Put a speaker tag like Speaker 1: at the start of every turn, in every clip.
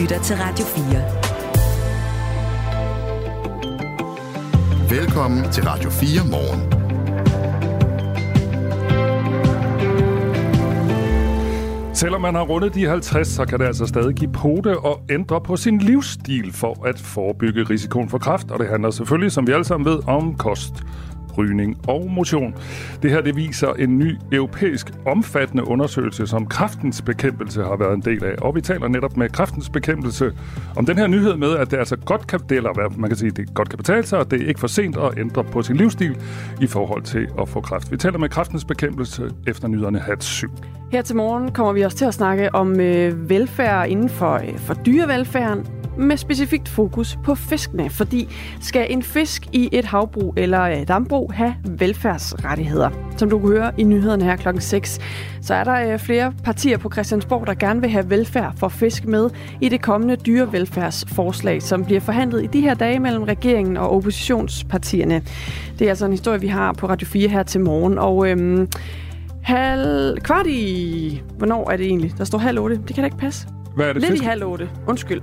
Speaker 1: lytter til Radio
Speaker 2: 4. Velkommen til Radio 4 morgen.
Speaker 3: Selvom man har rundet de 50, så kan det altså stadig give pote og ændre på sin livsstil for at forebygge risikoen for kræft. Og det handler selvfølgelig, som vi alle sammen ved, om kost rygning og motion. Det her det viser en ny europæisk omfattende undersøgelse, som kraftens bekæmpelse har været en del af. Og vi taler netop med kraftens bekæmpelse om den her nyhed med, at det altså godt kan, det, eller hvad man kan sige, det godt kan betale sig, og det er ikke for sent at ændre på sin livsstil i forhold til at få kræft. Vi taler med kraftens bekæmpelse efter nyhederne hat 7.
Speaker 4: Her til morgen kommer vi også til at snakke om øh, velfærd inden for, øh, for dyrevelfærden, med specifikt fokus på fiskene, fordi skal en fisk i et havbrug eller et dambrug have velfærdsrettigheder? Som du kan høre i nyhederne her klokken 6, så er der øh, flere partier på Christiansborg, der gerne vil have velfærd for fisk med i det kommende dyrevelfærdsforslag, som bliver forhandlet i de her dage mellem regeringen og oppositionspartierne. Det er altså en historie, vi har på Radio 4 her til morgen, og øhm, halv, kvart i... Hvornår er det egentlig? Der står halv otte. Det kan da ikke passe.
Speaker 3: Hvad er det?
Speaker 4: Lidt fisk? i halv otte. Undskyld.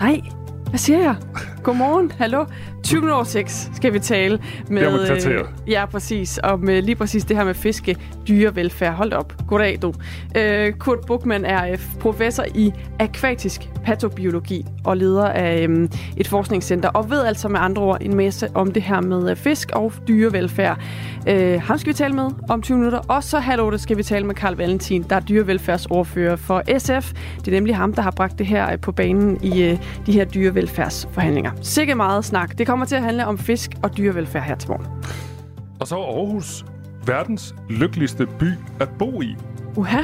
Speaker 4: Nej, hvad siger jeg? Godmorgen, hallo. 20 år 6 skal vi tale med...
Speaker 3: Øh,
Speaker 4: ja, præcis. Om øh, lige præcis det her med fiske, dyrevelfærd. Hold op. Goddag, du. Øh, Kurt Buchmann er øh, professor i akvatisk patobiologi og leder af øh, et forskningscenter, og ved altså med andre ord en masse om det her med øh, fisk og dyrevelfærd. Øh, ham skal vi tale med om 20 minutter, og så halv 8 skal vi tale med Karl Valentin, der er dyrevelfærdsordfører for SF. Det er nemlig ham, der har bragt det her øh, på banen i øh, de her dyrevelfærdsforhandlinger. Sikke meget snak. Det kommer til at handle om fisk og dyrevelfærd her til morgen.
Speaker 3: Og så Aarhus, verdens lykkeligste by at bo i.
Speaker 4: Uha.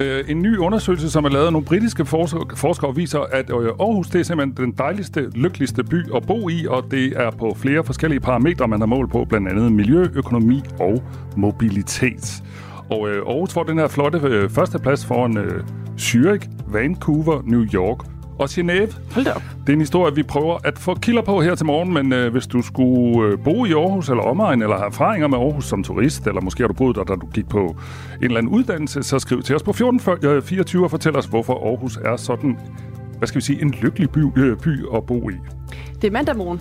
Speaker 3: Øh, en ny undersøgelse, som er lavet af nogle britiske forskere, viser, at øh, Aarhus det er simpelthen den dejligste, lykkeligste by at bo i, og det er på flere forskellige parametre, man har mål på, blandt andet miljø, økonomi og mobilitet. Og øh, Aarhus får den her flotte øh, førsteplads foran øh, Zürich, Vancouver, New York og Genève.
Speaker 4: Hold da op.
Speaker 3: Det er en historie, vi prøver at få kilder på her til morgen, men øh, hvis du skulle øh, bo i Aarhus eller omegn, eller have erfaringer med Aarhus som turist, eller måske har du boet der, da du gik på en eller anden uddannelse, så skriv til os på 1424 og fortæl os, hvorfor Aarhus er sådan, hvad skal vi sige, en lykkelig by, øh, by at bo i.
Speaker 4: Det er mandag morgen.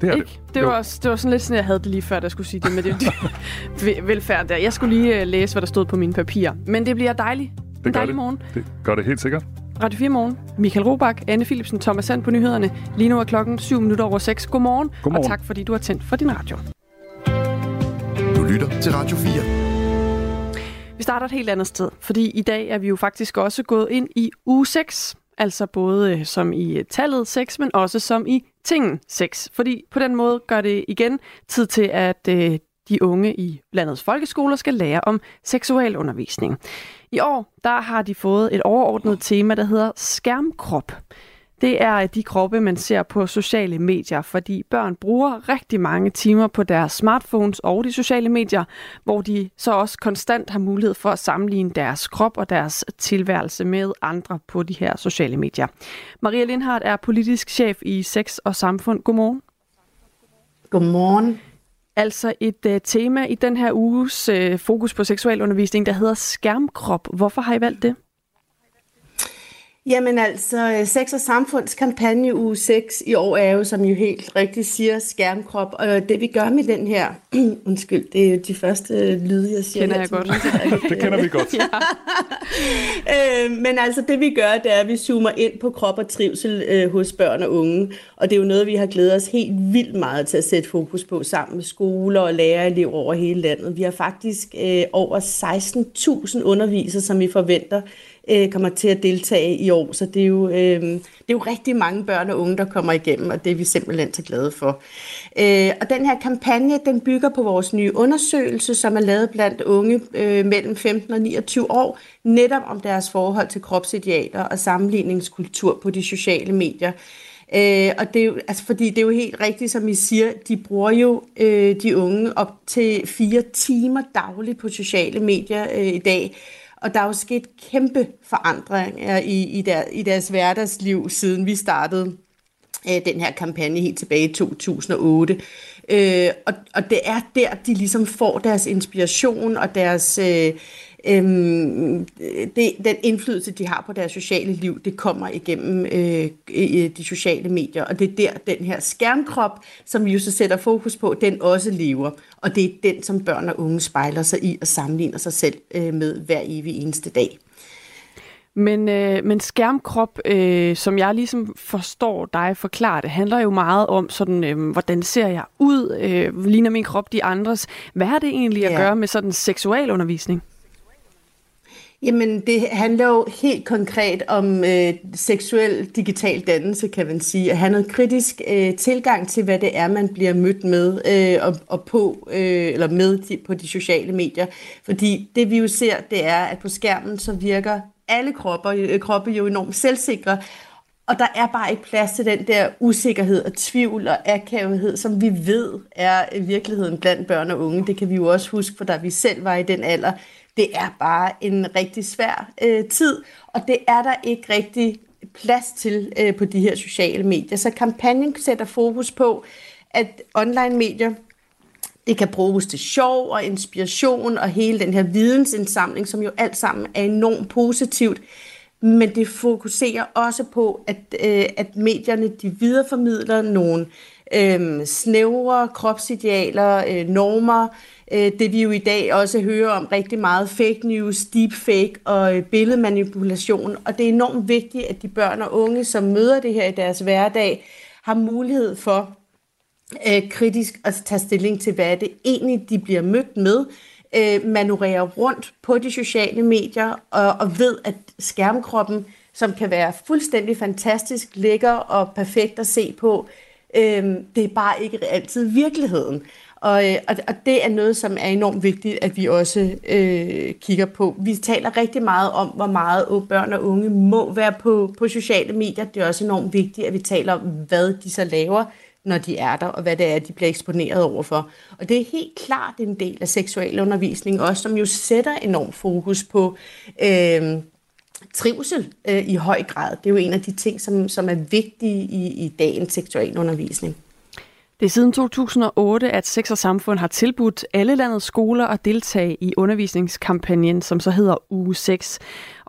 Speaker 3: Det er
Speaker 4: ikke? det. Det var, også, det var sådan lidt sådan, jeg havde det lige før, der skulle sige det med det velfærd der. Jeg skulle lige uh, læse, hvad der stod på mine papirer. Men det bliver dejligt. Det en dejlig
Speaker 3: det.
Speaker 4: morgen.
Speaker 3: Det gør det helt sikkert.
Speaker 4: Radio 4 Morgen. Michael Robach, Anne Philipsen, Thomas Sand på nyhederne. Lige nu er klokken 7 minutter over 6. Godmorgen,
Speaker 3: Godmorgen.
Speaker 4: og tak fordi du har tændt for din radio.
Speaker 2: Du lytter til Radio 4.
Speaker 4: Vi starter et helt andet sted, fordi i dag er vi jo faktisk også gået ind i uge 6. Altså både øh, som i øh, tallet 6, men også som i tingen 6. Fordi på den måde gør det igen tid til, at øh, de unge i landets folkeskoler skal lære om seksualundervisning. I år der har de fået et overordnet tema, der hedder skærmkrop. Det er øh, de kroppe, man ser på sociale medier, fordi børn bruger rigtig mange timer på deres smartphones og de sociale medier, hvor de så også konstant har mulighed for at sammenligne deres krop og deres tilværelse med andre på de her sociale medier. Maria Lindhardt er politisk chef i Sex og Samfund. Godmorgen.
Speaker 5: Godmorgen
Speaker 4: altså et øh, tema i den her uges øh, fokus på seksualundervisning, der hedder skærmkrop. Hvorfor har I valgt det?
Speaker 5: Jamen altså, øh, Sex og Samfunds kampagne uge 6 i år er jo, som jo helt rigtigt siger, skærmkrop. Og det vi gør med den her, undskyld, det er jo de første lyde, jeg siger.
Speaker 4: Kender jeg godt.
Speaker 3: det kender vi godt. ja.
Speaker 5: øh, men altså, det vi gør, det er, at vi zoomer ind på krop og trivsel øh, hos børn og unge. Og det er jo noget, vi har glædet os helt vildt meget til at sætte fokus på sammen med skoler og lærere og elever over hele landet. Vi har faktisk øh, over 16.000 undervisere, som vi forventer øh, kommer til at deltage i år. Så det er, jo, øh, det er jo rigtig mange børn og unge, der kommer igennem, og det er vi simpelthen så glade for. Øh, og den her kampagne, den bygger på vores nye undersøgelse, som er lavet blandt unge øh, mellem 15 og 29 år, netop om deres forhold til kropsidealer og sammenligningskultur på de sociale medier. Øh, og det er jo, altså fordi det er jo helt rigtigt, som I siger, de bruger jo øh, de unge op til fire timer dagligt på sociale medier øh, i dag. Og der er jo sket kæmpe forandringer i, i, der, i deres hverdagsliv, siden vi startede øh, den her kampagne helt tilbage i 2008. Øh, og, og det er der, de ligesom får deres inspiration og deres, øh, Øhm, det, den indflydelse, de har på deres sociale liv, det kommer igennem øh, de sociale medier, og det er der, den her skærmkrop, som vi jo så sætter fokus på, den også lever, og det er den, som børn og unge spejler sig i og sammenligner sig selv øh, med hver evig eneste dag.
Speaker 4: Men, øh, men skærmkrop, øh, som jeg ligesom forstår dig forklare det, handler jo meget om sådan, øh, hvordan ser jeg ud? Øh, ligner min krop de andres? Hvad har det egentlig at ja. gøre med sådan seksualundervisning?
Speaker 5: Jamen, det handler jo helt konkret om øh, seksuel digital dannelse, kan man sige. At have noget kritisk øh, tilgang til, hvad det er, man bliver mødt med øh, og, og på, øh, eller med de, på de sociale medier. Fordi det vi jo ser, det er, at på skærmen så virker alle kropper, øh, kroppe jo enormt selvsikre, og der er bare ikke plads til den der usikkerhed og tvivl og akavethed, som vi ved er virkeligheden blandt børn og unge. Det kan vi jo også huske, for da vi selv var i den alder. Det er bare en rigtig svær øh, tid, og det er der ikke rigtig plads til øh, på de her sociale medier. Så kampagnen sætter fokus på, at online medier det kan bruges til sjov og inspiration og hele den her vidensindsamling, som jo alt sammen er enormt positivt. Men det fokuserer også på, at, øh, at medierne de videreformidler nogle øh, snævre kropsidealer, øh, normer. Øh, Øh, det vi jo i dag også hører om rigtig meget fake news, deepfake og øh, billedmanipulation. Og det er enormt vigtigt, at de børn og unge, som møder det her i deres hverdag, har mulighed for øh, kritisk at tage stilling til, hvad det egentlig, de bliver mødt med, øh, manøvrere rundt på de sociale medier og, og ved, at skærmkroppen, som kan være fuldstændig fantastisk, lækker og perfekt at se på, øh, det er bare ikke altid virkeligheden. Og, øh, og, og det er noget, som er enormt vigtigt, at vi også øh, kigger på. Vi taler rigtig meget om, hvor meget børn og unge må være på, på sociale medier. Det er også enormt vigtigt, at vi taler om, hvad de så laver når de er der, og hvad det er, de bliver eksponeret overfor. Og det er helt klart en del af seksualundervisning også, som jo sætter enormt fokus på øh, trivsel øh, i høj grad. Det er jo en af de ting, som, som er vigtige i, i dagens seksualundervisning.
Speaker 4: Det er siden 2008, at Sex og Samfund har tilbudt alle landets skoler at deltage i undervisningskampagnen, som så hedder Uge 6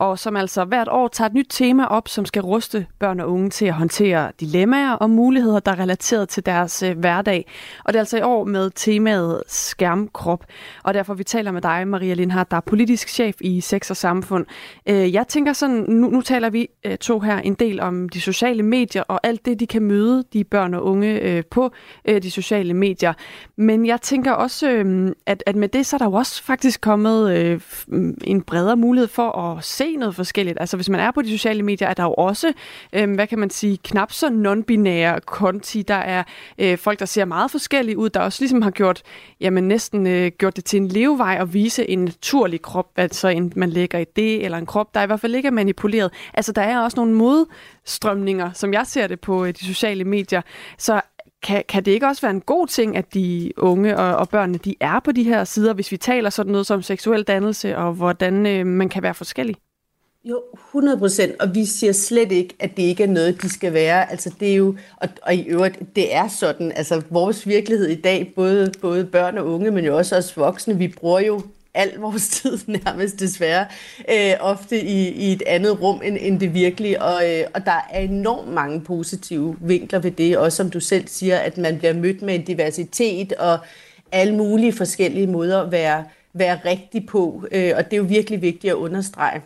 Speaker 4: og som altså hvert år tager et nyt tema op, som skal ruste børn og unge til at håndtere dilemmaer og muligheder, der er relateret til deres øh, hverdag. Og det er altså i år med temaet skærmkrop. Og derfor vi taler med dig, Maria Lindhardt, der er politisk chef i Sex og Samfund. Øh, jeg tænker sådan, nu, nu taler vi øh, to her en del om de sociale medier og alt det, de kan møde, de børn og unge øh, på øh, de sociale medier. Men jeg tænker også, øh, at, at med det, så er der jo også faktisk kommet øh, mm, en bredere mulighed for at se noget forskelligt. Altså hvis man er på de sociale medier, er der jo også, øh, hvad kan man sige, knap så non-binære konti. Der er øh, folk, der ser meget forskellige ud, der også ligesom har gjort, jamen næsten øh, gjort det til en levevej at vise en naturlig krop, altså en, man lægger i det, eller en krop, der i hvert fald ikke er manipuleret. Altså der er også nogle modstrømninger, som jeg ser det på øh, de sociale medier. Så kan, kan det ikke også være en god ting, at de unge og, og børnene de er på de her sider, hvis vi taler sådan noget som seksuel dannelse og hvordan øh, man kan være forskellig?
Speaker 5: Jo, 100 procent, og vi siger slet ikke, at det ikke er noget, de skal være. Altså det er jo, og, og i øvrigt, det er sådan, altså vores virkelighed i dag, både, både børn og unge, men jo også os voksne, vi bruger jo al vores tid nærmest desværre, øh, ofte i, i et andet rum end, end det virkelige. Og, øh, og der er enormt mange positive vinkler ved det, også som du selv siger, at man bliver mødt med en diversitet og alle mulige forskellige måder at være, være rigtig på. Øh, og det er jo virkelig vigtigt at understrege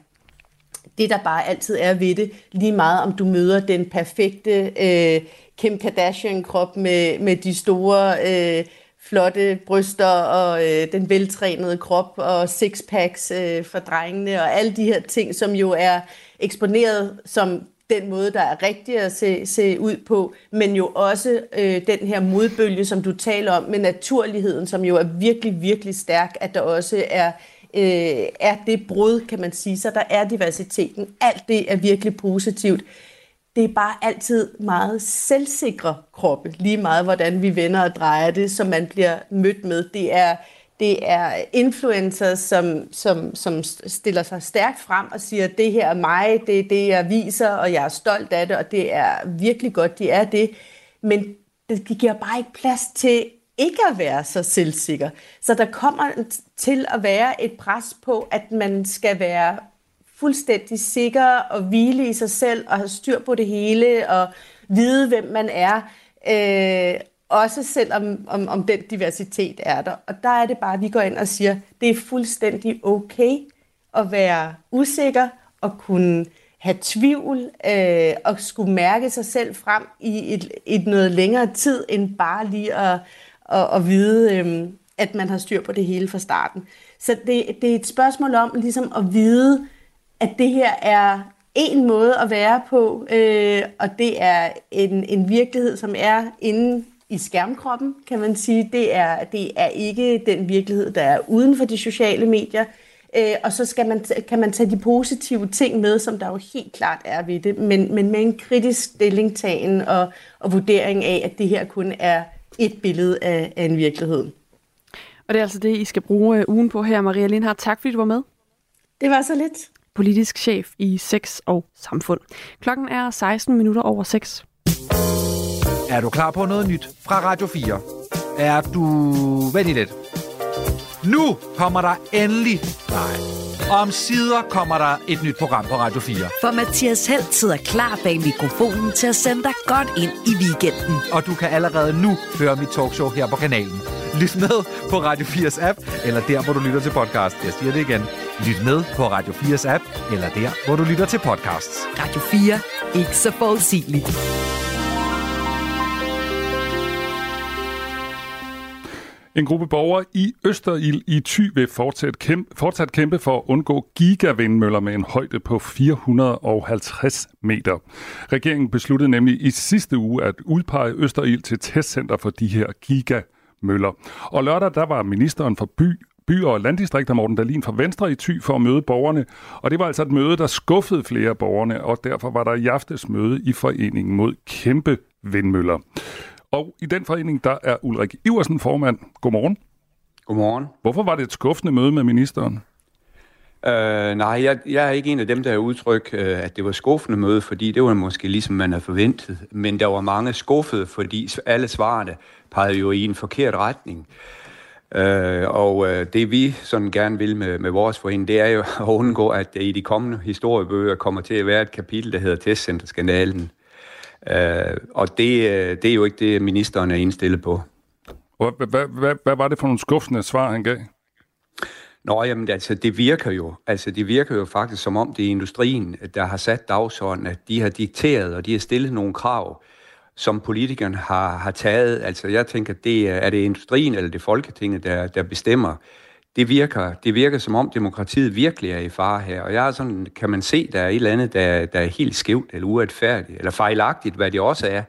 Speaker 5: det, der bare altid er ved det, lige meget om du møder den perfekte øh, Kim Kardashian-krop med, med de store, øh, flotte bryster og øh, den veltrænede krop og sixpacks øh, for drengene og alle de her ting, som jo er eksponeret som den måde, der er rigtig at se, se ud på, men jo også øh, den her modbølge, som du taler om, med naturligheden, som jo er virkelig, virkelig stærk, at der også er øh, øh, er det brud, kan man sige. Så der er diversiteten. Alt det er virkelig positivt. Det er bare altid meget selvsikre kroppe, lige meget hvordan vi vender og drejer det, som man bliver mødt med. Det er, det er influencers, som, som, som stiller sig stærkt frem og siger, det her er mig, det er det, jeg viser, og jeg er stolt af det, og det er virkelig godt, de er det. Men det giver bare ikke plads til ikke at være så selvsikker. Så der kommer til at være et pres på, at man skal være fuldstændig sikker og hvile i sig selv og have styr på det hele og vide, hvem man er. Øh, også selvom om, om den diversitet er der. Og der er det bare, at vi går ind og siger, det er fuldstændig okay at være usikker og kunne have tvivl øh, og skulle mærke sig selv frem i et, et noget længere tid, end bare lige at, at, at vide, øh, at man har styr på det hele fra starten. Så det, det er et spørgsmål om ligesom at vide, at det her er en måde at være på, øh, og det er en, en virkelighed, som er inde i skærmkroppen, kan man sige. Det er, det er ikke den virkelighed, der er uden for de sociale medier. Øh, og så skal man, kan man tage de positive ting med, som der jo helt klart er ved det, men, men med en kritisk stillingtagen og, og vurdering af, at det her kun er et billede af, af en virkelighed.
Speaker 4: Og det er altså det, I skal bruge øh, ugen på her, Maria Lindhardt. Tak fordi du var med.
Speaker 5: Det var så lidt.
Speaker 4: Politisk chef i Sex og Samfund. Klokken er 16 minutter over 6.
Speaker 1: Er du klar på noget nyt fra Radio 4? Er du... Vent lidt. Nu kommer der endelig... Nej. Om sider kommer der et nyt program på Radio 4.
Speaker 6: For Mathias Helt sidder klar bag mikrofonen til at sende dig godt ind i weekenden.
Speaker 1: Og du kan allerede nu høre mit talkshow her på kanalen. Lyt med på Radio 4's app, eller der, hvor du lytter til podcast. Jeg siger det igen. Lyt med på Radio 4's app, eller der, hvor du lytter til podcasts.
Speaker 6: Radio 4. Ikke så forudsigeligt.
Speaker 3: En gruppe borgere i Østerild i Thy vil fortsat kæmpe, fortsat kæmpe for at undgå gigavindmøller med en højde på 450 meter. Regeringen besluttede nemlig i sidste uge at udpege Østerild til testcenter for de her gigamøller. Og lørdag der var ministeren for by, by- og landdistrikter Morten Dalin fra Venstre i Thy for at møde borgerne. Og det var altså et møde, der skuffede flere af borgerne, og derfor var der i aftes møde i foreningen mod kæmpe vindmøller. Og i den forening, der er Ulrik Iversen formand. Godmorgen.
Speaker 7: Godmorgen.
Speaker 3: Hvorfor var det et skuffende møde med ministeren?
Speaker 7: Uh, nej, jeg, jeg er ikke en af dem, der har udtrykt, uh, at det var skuffende møde, fordi det var måske ligesom man havde forventet. Men der var mange skuffede, fordi alle svarene pegede jo i en forkert retning. Uh, og uh, det vi sådan gerne vil med, med vores forening, det er jo at undgå, at i de kommende historiebøger kommer til at være et kapitel, der hedder Testcenterskandalen. Uh, og det, uh, det er jo ikke det, ministeren er indstillet på.
Speaker 3: Hvad, hvad, hvad, hvad var det for nogle skuffende svar, han gav?
Speaker 7: Nå, jamen altså, det virker jo. Altså, det virker jo faktisk som om det er industrien, der har sat dagsordenen, at de har dikteret, og de har stillet nogle krav, som politikerne har, har taget. Altså, jeg tænker, det er, er det industrien eller det Folketinget, der, der bestemmer. Det virker, det virker som om demokratiet virkelig er i fare her. Og jeg er sådan, kan man se, der er et eller andet, der, der er helt skævt eller uretfærdigt, eller fejlagtigt, hvad det også er.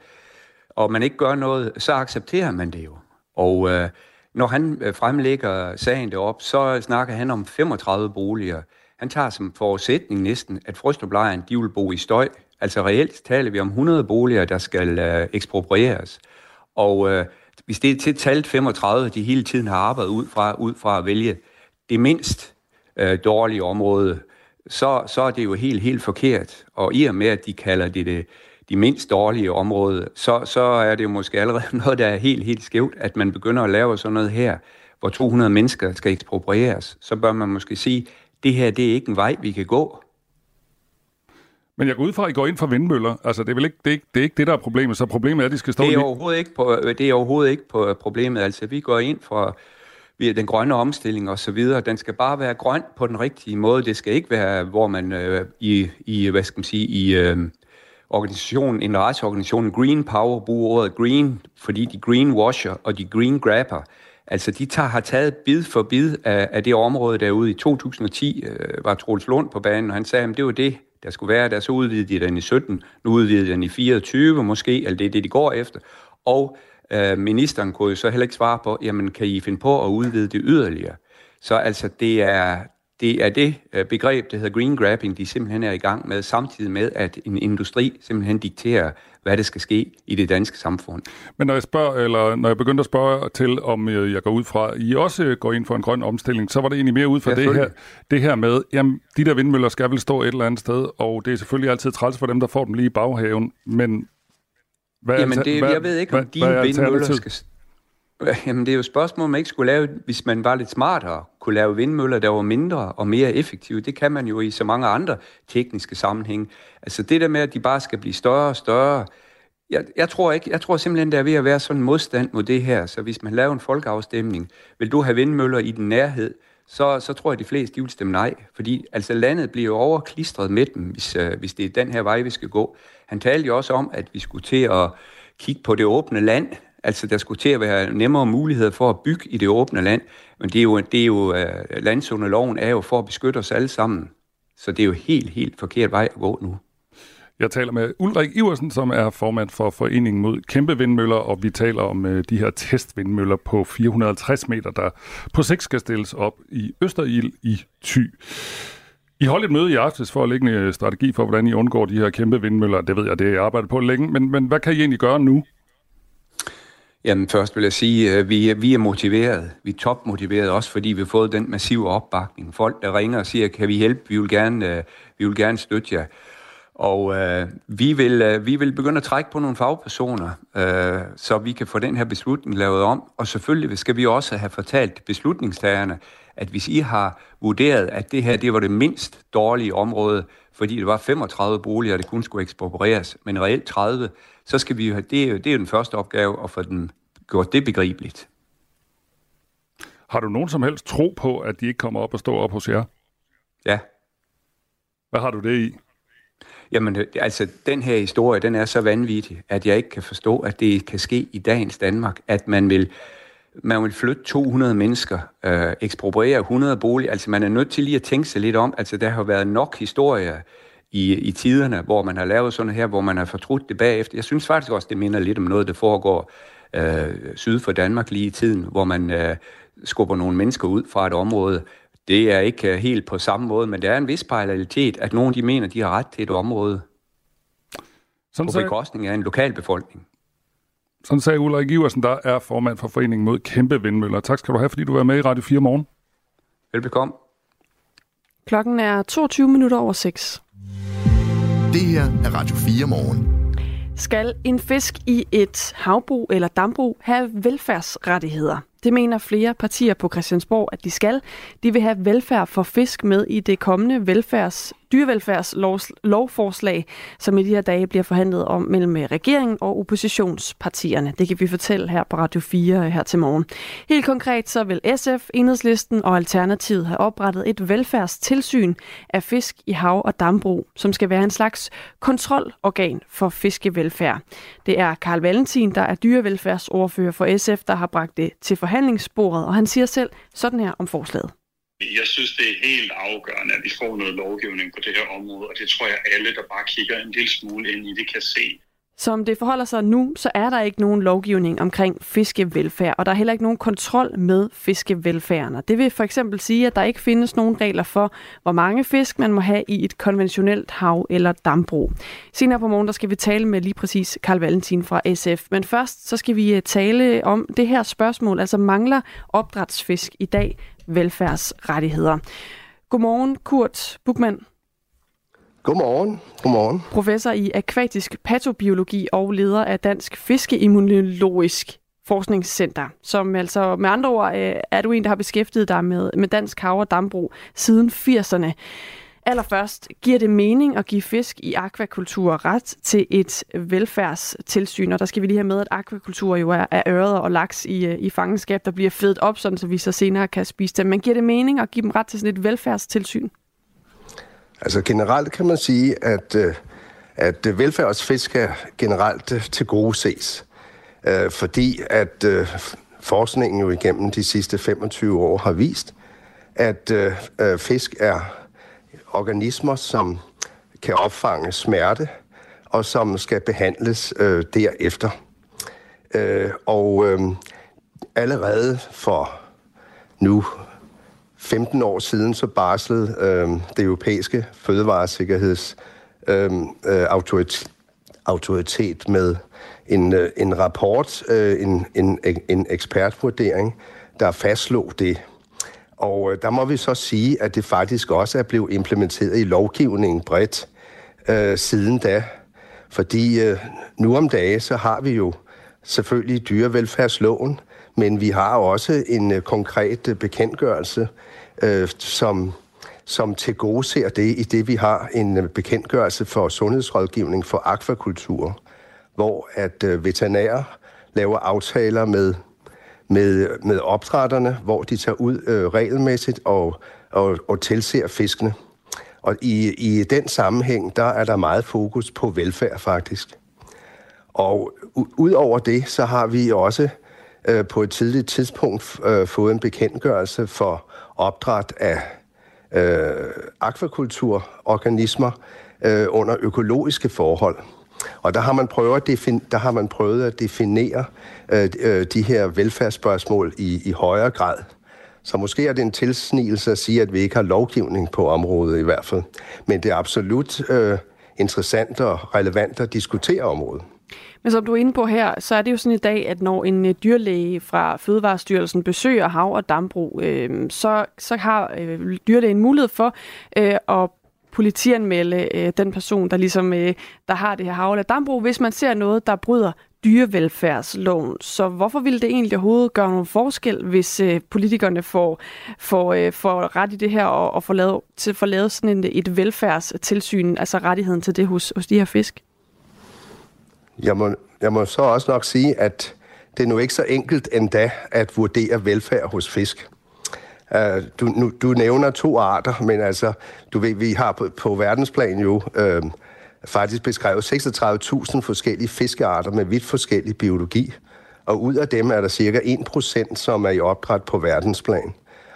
Speaker 7: Og man ikke gør noget, så accepterer man det jo. Og øh, når han øh, fremlægger sagen derop, så snakker han om 35 boliger. Han tager som forudsætning næsten, at Frøstruplejren, de vil bo i støj. Altså reelt taler vi om 100 boliger, der skal øh, eksproprieres. Og øh, hvis det er til tal 35, de hele tiden har arbejdet ud fra, ud fra at vælge det mindst øh, dårlige område, så, så er det jo helt, helt forkert. Og i og med, at de kalder det det de mindst dårlige område, så, så er det jo måske allerede noget, der er helt, helt skævt, at man begynder at lave sådan noget her, hvor 200 mennesker skal eksproprieres. Så bør man måske sige, det her det er ikke en vej, vi kan gå.
Speaker 3: Men jeg går ud fra, at I går ind for vindmøller. Altså, det er vel ikke det, er ikke, det, er ikke det der er problemet, så problemet er, at de skal stå...
Speaker 7: Det er overhovedet ikke på, det er overhovedet ikke på problemet. Altså, vi går ind for via den grønne omstilling og så videre. Den skal bare være grøn på den rigtige måde. Det skal ikke være, hvor man øh, i, i, hvad skal man sige, i... Øh, organisationen, en retsorganisation, Green Power, bruger ordet green, fordi de greenwasher og de green grabber, altså de tager, har taget bid for bid af, af det område derude. I 2010 øh, var Troels Lund på banen, og han sagde, at det var det, der skulle være der. Så udvidede de den i 17, nu udvidede den i 24 måske, eller det er det, de går efter. Og øh, ministeren kunne jo så heller ikke svare på, jamen kan I finde på at udvide det yderligere? Så altså, det er, det er det øh, begreb, der hedder green grabbing, de simpelthen er i gang med, samtidig med, at en industri simpelthen dikterer, hvad det skal ske i det danske samfund.
Speaker 3: Men når jeg, spørger, eller når jeg begynder at spørge til, om øh, jeg går ud fra, I også går ind for en grøn omstilling, så var det egentlig mere ud fra ja, det, her, det her med, jamen, de der vindmøller skal vel stå et eller andet sted, og det er selvfølgelig altid træls for dem, der får dem lige i baghaven, men
Speaker 7: hvad Jamen, det, hvad, jeg ved ikke, om hvad, de hvad vindmøller skal... Jamen, det er jo et spørgsmål, man ikke skulle lave, hvis man var lidt smartere, kunne lave vindmøller, der var mindre og mere effektive. Det kan man jo i så mange andre tekniske sammenhænge. Altså det der med, at de bare skal blive større og større, jeg, jeg, tror ikke, jeg tror simpelthen, der er ved at være sådan en modstand mod det her. Så hvis man laver en folkeafstemning, vil du have vindmøller i den nærhed, så, så tror jeg, at de fleste de vil stemme nej. Fordi altså, landet bliver jo overklistret med dem, hvis, øh, hvis det er den her vej, vi skal gå. Han talte jo også om, at vi skulle til at kigge på det åbne land. Altså, der skulle til at være nemmere muligheder for at bygge i det åbne land. Men det er jo, det er jo uh, landzoneloven er jo for at beskytte os alle sammen. Så det er jo helt, helt forkert vej at gå nu.
Speaker 3: Jeg taler med Ulrik Iversen, som er formand for Foreningen mod Kæmpe Vindmøller, og vi taler om øh, de her testvindmøller på 450 meter, der på sigt skal stilles op i Østerild i Thy. I holdt et møde i aftes for at lægge en øh, strategi for, hvordan I undgår de her kæmpe vindmøller. Det ved jeg, det er I arbejdet på længe, men, men hvad kan I egentlig gøre nu?
Speaker 7: Jamen først vil jeg sige, at vi, vi er motiveret. Vi er topmotiveret også, fordi vi har fået den massive opbakning. Folk, der ringer og siger, kan vi hjælpe? Vi vil gerne, øh, vi vil gerne støtte jer. Og øh, vi, vil, øh, vi vil begynde at trække på nogle fagpersoner, øh, så vi kan få den her beslutning lavet om. Og selvfølgelig skal vi også have fortalt beslutningstagerne, at hvis I har vurderet, at det her det var det mindst dårlige område, fordi det var 35 boliger, der kun skulle eksproprieres, men reelt 30, så skal vi jo have, det, er jo, det er jo den første opgave at få den gjort det begribeligt.
Speaker 3: Har du nogen som helst tro på, at de ikke kommer op og står op hos jer?
Speaker 7: Ja.
Speaker 3: Hvad har du det i?
Speaker 7: Jamen, altså, den her historie, den er så vanvittig, at jeg ikke kan forstå, at det kan ske i dagens Danmark, at man vil, man vil flytte 200 mennesker, øh, ekspropriere 100 boliger. Altså, man er nødt til lige at tænke sig lidt om, altså, der har været nok historier i, i tiderne, hvor man har lavet sådan her, hvor man har fortrudt det bagefter. Jeg synes faktisk også, det minder lidt om noget, der foregår øh, syd for Danmark lige i tiden, hvor man øh, skubber nogle mennesker ud fra et område, det er ikke øh, helt på samme måde, men det er en vis parallelitet, at nogen de mener, de har ret til et område Sådan på bekostning af en lokal befolkning.
Speaker 3: Sådan sagde Ulrik Iversen, der er formand for Foreningen mod Kæmpe Vindmøller. Tak skal du have, fordi du var med i Radio 4 morgen.
Speaker 7: Velbekomme.
Speaker 4: Klokken er 22 minutter over 6.
Speaker 2: Det her er Radio 4 morgen.
Speaker 4: Skal en fisk i et havbrug eller dambrug have velfærdsrettigheder? Det mener flere partier på Christiansborg, at de skal. De vil have velfærd for fisk med i det kommende velfærds dyrevelfærdslovforslag, som i de her dage bliver forhandlet om mellem øh, regeringen og oppositionspartierne. Det kan vi fortælle her på Radio 4 øh, her til morgen. Helt konkret så vil SF, Enhedslisten og Alternativet have oprettet et velfærdstilsyn af fisk i hav- og dambrug, som skal være en slags kontrolorgan for fiskevelfærd. Det er Karl Valentin, der er dyrevelfærdsordfører for SF, der har bragt det til forhandlingsbordet, og han siger selv sådan her om forslaget.
Speaker 8: Jeg synes, det er helt afgørende, at vi får noget lovgivning på det her område, og det tror jeg alle, der bare kigger en lille smule ind i det, kan se.
Speaker 4: Som det forholder sig nu, så er der ikke nogen lovgivning omkring fiskevelfærd, og der er heller ikke nogen kontrol med fiskevelfærden. Det vil for eksempel sige, at der ikke findes nogen regler for, hvor mange fisk man må have i et konventionelt hav- eller dambrug. Senere på morgen der skal vi tale med lige præcis Karl Valentin fra SF. Men først så skal vi øh, tale om det her spørgsmål, altså mangler opdrætsfisk i dag velfærdsrettigheder. Godmorgen, Kurt Bukman.
Speaker 9: Godmorgen. Godmorgen.
Speaker 4: Professor i akvatisk patobiologi og leder af Dansk Fiskeimmunologisk Forskningscenter, som altså med andre ord øh, er du en, der har beskæftiget dig med, med dansk hav- og dambrug siden 80'erne. Allerførst, giver det mening at give fisk i akvakultur ret til et velfærdstilsyn? Og der skal vi lige have med, at akvakultur jo er, er øret og laks i, øh, i fangenskab, der bliver fedt op, sådan, så vi så senere kan spise dem. Men giver det mening at give dem ret til sådan et velfærdstilsyn?
Speaker 9: Altså generelt kan man sige, at, øh, at øh, velfærdsfisk er generelt øh, til gode ses. Fordi at forskningen jo igennem de sidste 25 år har vist, at fisk er organismer, som kan opfange smerte, og som skal behandles øh, derefter. Øh, og øh, allerede for nu 15 år siden, så barslede øh, det europæiske fødevaresikkerheds øhm, øh, autoritet, autoritet med en, øh, en rapport, øh, en, en, en ekspertvurdering, der fastslog det. Og øh, der må vi så sige, at det faktisk også er blevet implementeret i lovgivningen bredt øh, siden da. Fordi øh, nu om dage, så har vi jo selvfølgelig dyrevelfærdsloven, Men vi har også en øh, konkret øh, bekendtgørelse, øh, som, som til gode ser det, i det vi har en øh, bekendtgørelse for sundhedsrådgivning for akvakultur, hvor at øh, veterinærer laver aftaler med, med, med opdrætterne, hvor de tager ud øh, regelmæssigt og, og, og tilser fiskene. Og i, i den sammenhæng, der er der meget fokus på velfærd faktisk. Og ud over det, så har vi også øh, på et tidligt tidspunkt øh, fået en bekendtgørelse for opdræt af øh, akvakulturorganismer øh, under økologiske forhold. Og der har man prøvet at, defin- der har man prøvet at definere øh, øh, de her velfærdsspørgsmål i, i højere grad. Så måske er det en tilsnigelse at sige, at vi ikke har lovgivning på området i hvert fald. Men det er absolut øh, interessant og relevant at diskutere området.
Speaker 4: Men som du er inde på her, så er det jo sådan i dag, at når en øh, dyrlæge fra Fødevarestyrelsen besøger hav- og dambrug, øh, så, så har øh, dyrlægen mulighed for øh, at politianmelde øh, den person, der ligesom øh, der har det her hav- eller dambrug, hvis man ser noget, der bryder dyrevelfærdsloven. Så hvorfor ville det egentlig overhovedet gøre nogen forskel, hvis øh, politikerne får, får, øh, får ret i det her og, og får, lavet, til, får lavet sådan en, et velfærdstilsyn, altså rettigheden til det hos, hos de her fisk?
Speaker 9: Jeg må, jeg må så også nok sige, at det er nu ikke så enkelt endda at vurdere velfærd hos fisk. Uh, du, nu, du nævner to arter, men altså, du ved, vi har på, på verdensplan jo øh, faktisk beskrevet 36.000 forskellige fiskearter med vidt forskellig biologi. Og ud af dem er der cirka 1%, som er i opdræt på verdensplan.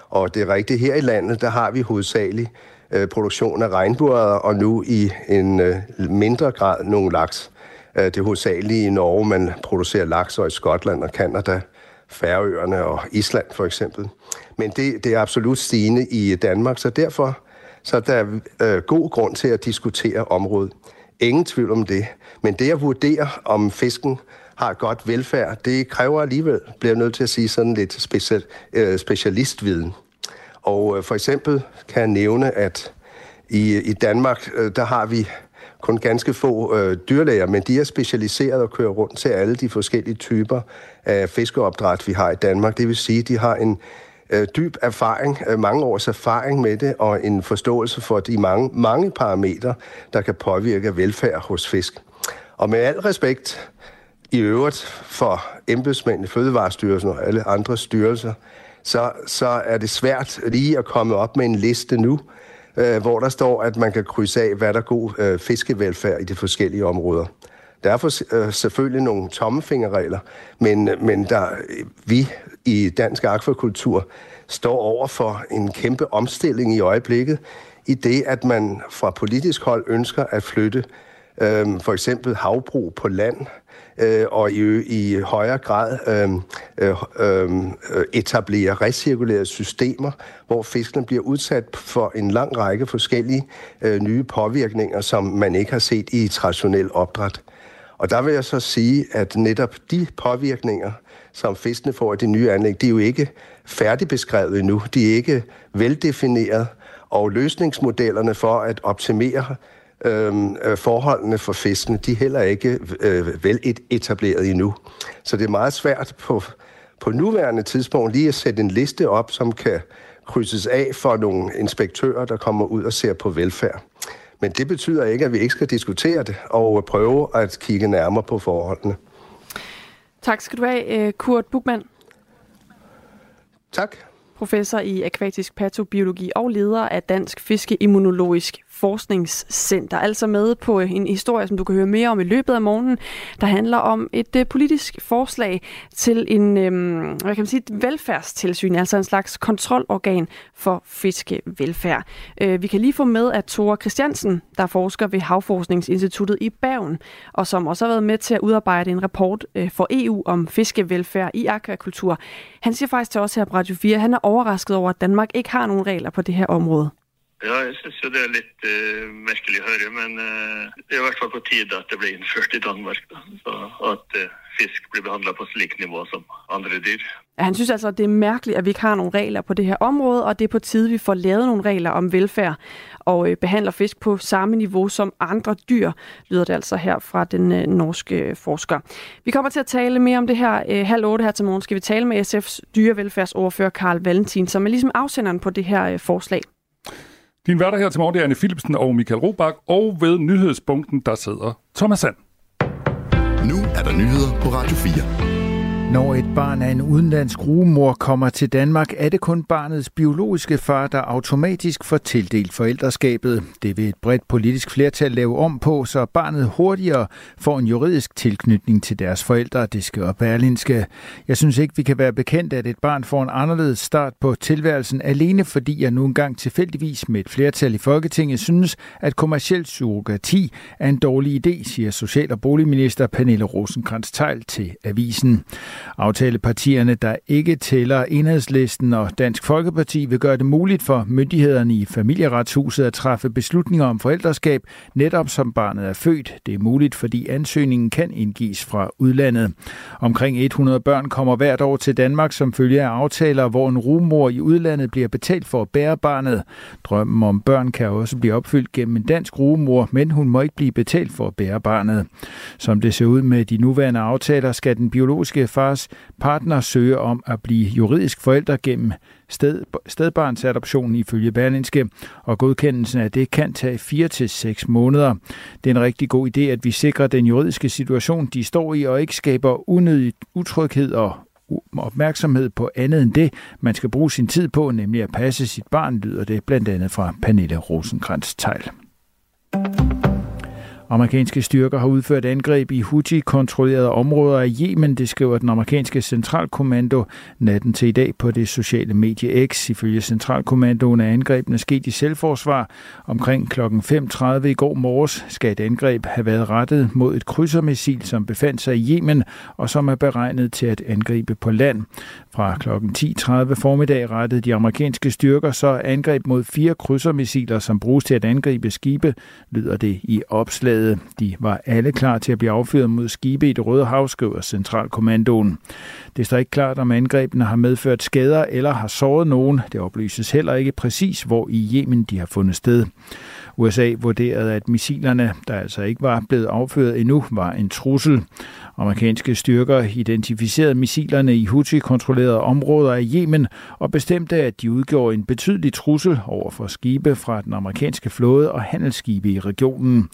Speaker 9: Og det er rigtigt, her i landet, der har vi hovedsageligt øh, produktion af regnbuer, og nu i en øh, mindre grad nogle laks. Øh, det er hovedsageligt i Norge, man producerer laks, og i Skotland og Kanada, Færøerne og Island for eksempel. Men det, det er absolut stigende i Danmark, så derfor så er der øh, god grund til at diskutere området. Ingen tvivl om det. Men det at vurdere, om fisken har godt velfærd, det kræver alligevel, bliver jeg nødt til at sige, sådan lidt special, øh, specialistviden. Og øh, for eksempel kan jeg nævne, at i, i Danmark, øh, der har vi kun ganske få øh, dyrlæger, men de er specialiseret og kører rundt til alle de forskellige typer af fiskeopdræt, vi har i Danmark. Det vil sige, at de har en øh, dyb erfaring, øh, mange års erfaring med det, og en forståelse for de mange, mange parametre, der kan påvirke velfærd hos fisk. Og med al respekt i øvrigt for embedsmænd i Fødevarestyrelsen og alle andre styrelser, så, så er det svært lige at komme op med en liste nu, øh, hvor der står, at man kan krydse af, hvad der er god øh, fiskevelfærd i de forskellige områder. Der er for, øh, selvfølgelig nogle tommefingerregler, men, men der, vi i dansk akvakultur står over for en kæmpe omstilling i øjeblikket, i det, at man fra politisk hold ønsker at flytte øh, for eksempel havbrug på land, øh, Øh, og i, i højere grad øhm, øh, øhm, øh, etablere recirkulerede systemer, hvor fiskene bliver udsat for en lang række forskellige øh, nye påvirkninger, som man ikke har set i traditionel opdræt. Og der vil jeg så sige, at netop de påvirkninger, som fiskene får i de nye anlæg, de er jo ikke færdigbeskrevet endnu. De er ikke veldefineret, og løsningsmodellerne for at optimere øh, forholdene for fiskene, de er heller ikke øh, vel etableret endnu. Så det er meget svært på, på nuværende tidspunkt lige at sætte en liste op, som kan krydses af for nogle inspektører, der kommer ud og ser på velfærd. Men det betyder ikke, at vi ikke skal diskutere det og prøve at kigge nærmere på forholdene.
Speaker 4: Tak skal du have, øh, Kurt Bugman.
Speaker 9: Tak.
Speaker 4: Professor i akvatisk patobiologi og leder af Dansk Fiskeimmunologisk Forskningscenter. Altså med på øh, en historie, som du kan høre mere om i løbet af morgenen, der handler om et øh, politisk forslag til en øh, hvad kan man sige, et velfærdstilsyn, altså en slags kontrolorgan for fiskevelfærd. Øh, vi kan lige få med, at Tore Christiansen, der forsker ved Havforskningsinstituttet i Bergen, og som også har været med til at udarbejde en rapport øh, for EU om fiskevelfærd i akvakultur, han siger faktisk til os her på Radio 4, at han er overrasket over, at Danmark ikke har nogen regler på det her område.
Speaker 8: Ja, jeg synes jo det er litt uh, merkelig å høre, men uh, det er i hvert fall på tide at det ble innført i Danmark. Da. Så at uh,
Speaker 10: fisk blir behandlet på slik nivå som andre dyr.
Speaker 4: Ja, han synes altså, at det er mærkeligt, at vi ikke har nogle regler på det her område, og det er på tide, at vi får lavet nogle regler om velfærd og øh, behandler fisk på samme niveau som andre dyr, lyder det altså her fra den øh, norske øh, forsker. Vi kommer til at tale mere om det her øh, halv otte her til morgen. Skal vi tale med SF's dyrevelfærdsordfører Karl Valentin, som er ligesom afsenderen på det her øh, forslag.
Speaker 3: Din værter her til morgen, det er Anne Philipsen og Michael Robach, og ved nyhedspunkten, der sidder Thomas Sand.
Speaker 2: Nu er der nyheder på Radio 4.
Speaker 11: Når et barn af en udenlandsk rugemor kommer til Danmark, er det kun barnets biologiske far, der automatisk får tildelt forældreskabet. Det vil et bredt politisk flertal lave om på, så barnet hurtigere får en juridisk tilknytning til deres forældre. Det skal Berlinske. Jeg synes ikke, vi kan være bekendt, at et barn får en anderledes start på tilværelsen, alene fordi jeg nu engang tilfældigvis med et flertal i Folketinget synes, at kommersiel surrogati er en dårlig idé, siger Social- og Boligminister Pernille rosenkrantz teil til Avisen. Aftalepartierne, der ikke tæller enhedslisten og Dansk Folkeparti, vil gøre det muligt for myndighederne i familieretshuset at træffe beslutninger om forældreskab, netop som barnet er født. Det er muligt, fordi ansøgningen kan indgives fra udlandet. Omkring 100 børn kommer hvert år til Danmark som følge af aftaler, hvor en rumor i udlandet bliver betalt for at bære barnet. Drømmen om børn kan også blive opfyldt gennem en dansk rumor, men hun må ikke blive betalt for at bære barnet. Som det ser ud med de nuværende aftaler, skal den biologiske far deres partner søger om at blive juridisk forældre gennem sted, stedbarnsadoptionen ifølge Berlinske, og godkendelsen af det kan tage 4 til seks måneder. Det er en rigtig god idé, at vi sikrer den juridiske situation, de står i, og ikke skaber unødig utryghed og opmærksomhed på andet end det, man skal bruge sin tid på, nemlig at passe sit barn, lyder det blandt andet fra Pernille Rosenkrantz-Teil. Amerikanske styrker har udført angreb i Houthi-kontrollerede områder af Yemen, det skriver den amerikanske centralkommando natten til i dag på det sociale medie X. Ifølge centralkommandoen er angrebene sket i selvforsvar. Omkring kl. 5.30 i går morges skal et angreb have været rettet mod et krydsermissil, som befandt sig i Yemen og som er beregnet til at angribe på land. Fra kl. 10.30 formiddag rettede de amerikanske styrker så angreb mod fire krydsermissiler, som bruges til at angribe skibe, lyder det i opslaget. De var alle klar til at blive affyret mod skibe i det Røde Hav, skriver Centralkommandoen. Det står ikke klart, om angrebene har medført skader eller har såret nogen. Det oplyses heller ikke præcis, hvor i Yemen de har fundet sted. USA vurderede, at missilerne, der altså ikke var blevet affyret endnu, var en trussel. Amerikanske styrker identificerede missilerne i Houthi-kontrollerede områder af Yemen og bestemte, at de udgjorde en betydelig trussel over for skibe fra den amerikanske flåde og handelsskibe i regionen.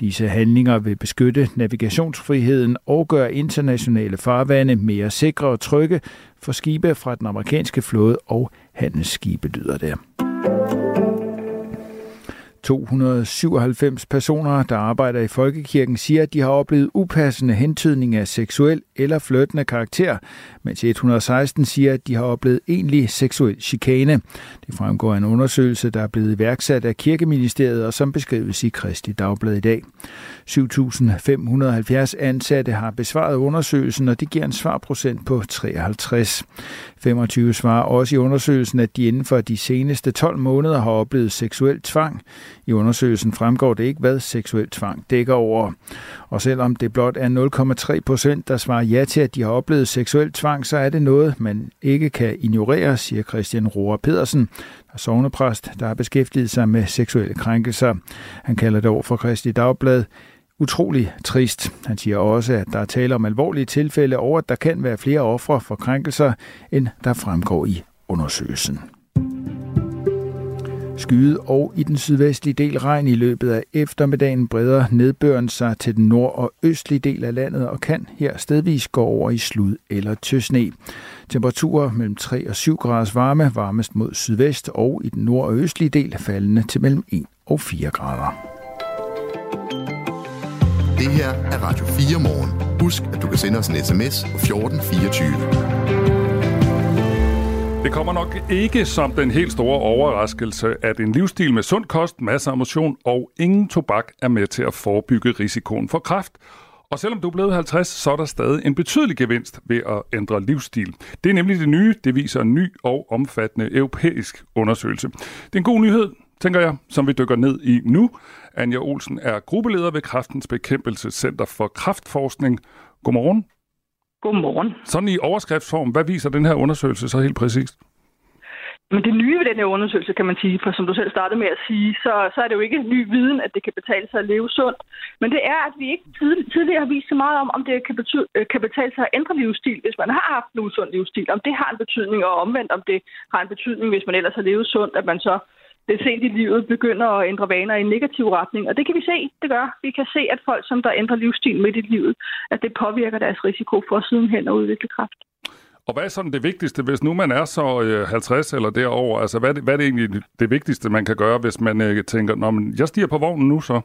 Speaker 11: Disse handlinger vil beskytte navigationsfriheden og gøre internationale farvande mere sikre og trygge for skibe fra den amerikanske flåde og handelsskibe, lyder det. 297 personer, der arbejder i Folkekirken, siger, at de har oplevet upassende hentydning af seksuel eller flirtende karakter, mens 116 siger, at de har oplevet egentlig seksuel chikane. Det fremgår af en undersøgelse, der er blevet iværksat af Kirkeministeriet og som beskrives i Kristi Dagblad i dag. 7.570 ansatte har besvaret undersøgelsen, og det giver en svarprocent på 53. 25 svarer også i undersøgelsen, at de inden for de seneste 12 måneder har oplevet seksuel tvang. I undersøgelsen fremgår det ikke, hvad seksuel tvang dækker over. Og selvom det blot er 0,3 procent, der svarer ja til, at de har oplevet seksuel tvang, så er det noget, man ikke kan ignorere, siger Christian Rohr Pedersen, der er sovnepræst, der har beskæftiget sig med seksuelle krænkelser. Han kalder det over for Kristi Dagblad utrolig trist. Han siger også, at der er tale om alvorlige tilfælde, over, at der kan være flere ofre for krænkelser, end der fremgår i undersøgelsen. Skyet og i den sydvestlige del regn i løbet af eftermiddagen breder nedbøren sig til den nord- og østlige del af landet og kan her stedvis gå over i slud eller tøsne. Temperaturer mellem 3 og 7 graders varme, varmest mod sydvest og i den nord- og østlige del faldende til mellem 1 og 4 grader.
Speaker 2: Det her er Radio 4 morgen. Husk, at du kan sende os en sms på 1424.
Speaker 3: Det kommer nok ikke som den helt store overraskelse, at en livsstil med sund kost, masser af motion og ingen tobak er med til at forebygge risikoen for kræft. Og selvom du er blevet 50, så er der stadig en betydelig gevinst ved at ændre livsstil. Det er nemlig det nye, det viser en ny og omfattende europæisk undersøgelse. Det er en god nyhed, tænker jeg, som vi dykker ned i nu. Anja Olsen er gruppeleder ved Kræftens Bekæmpelsescenter for Kræftforskning. Godmorgen.
Speaker 12: Godmorgen.
Speaker 3: Sådan i overskriftsform, hvad viser den her undersøgelse så helt præcist?
Speaker 12: Men det nye ved den her undersøgelse, kan man sige, for som du selv startede med at sige, så, så er det jo ikke ny viden, at det kan betale sig at leve sundt. Men det er, at vi ikke tidligere har vist så meget om, om det kan, betyde, øh, kan betale sig at ændre livsstil, hvis man har haft en usund livsstil. Om det har en betydning, og omvendt om det har en betydning, hvis man ellers har levet sundt, at man så det sent i livet begynder at ændre vaner i en negativ retning. Og det kan vi se, det gør. Vi kan se, at folk, som der ændrer livsstil midt i livet, at det påvirker deres risiko for sidenhen at udvikle kræft.
Speaker 3: Og hvad er sådan det vigtigste, hvis nu man er så 50 øh, eller derover? Altså, hvad er, det, hvad er det egentlig det vigtigste, man kan gøre, hvis man øh, tænker, Nå, men jeg stiger på vognen nu så?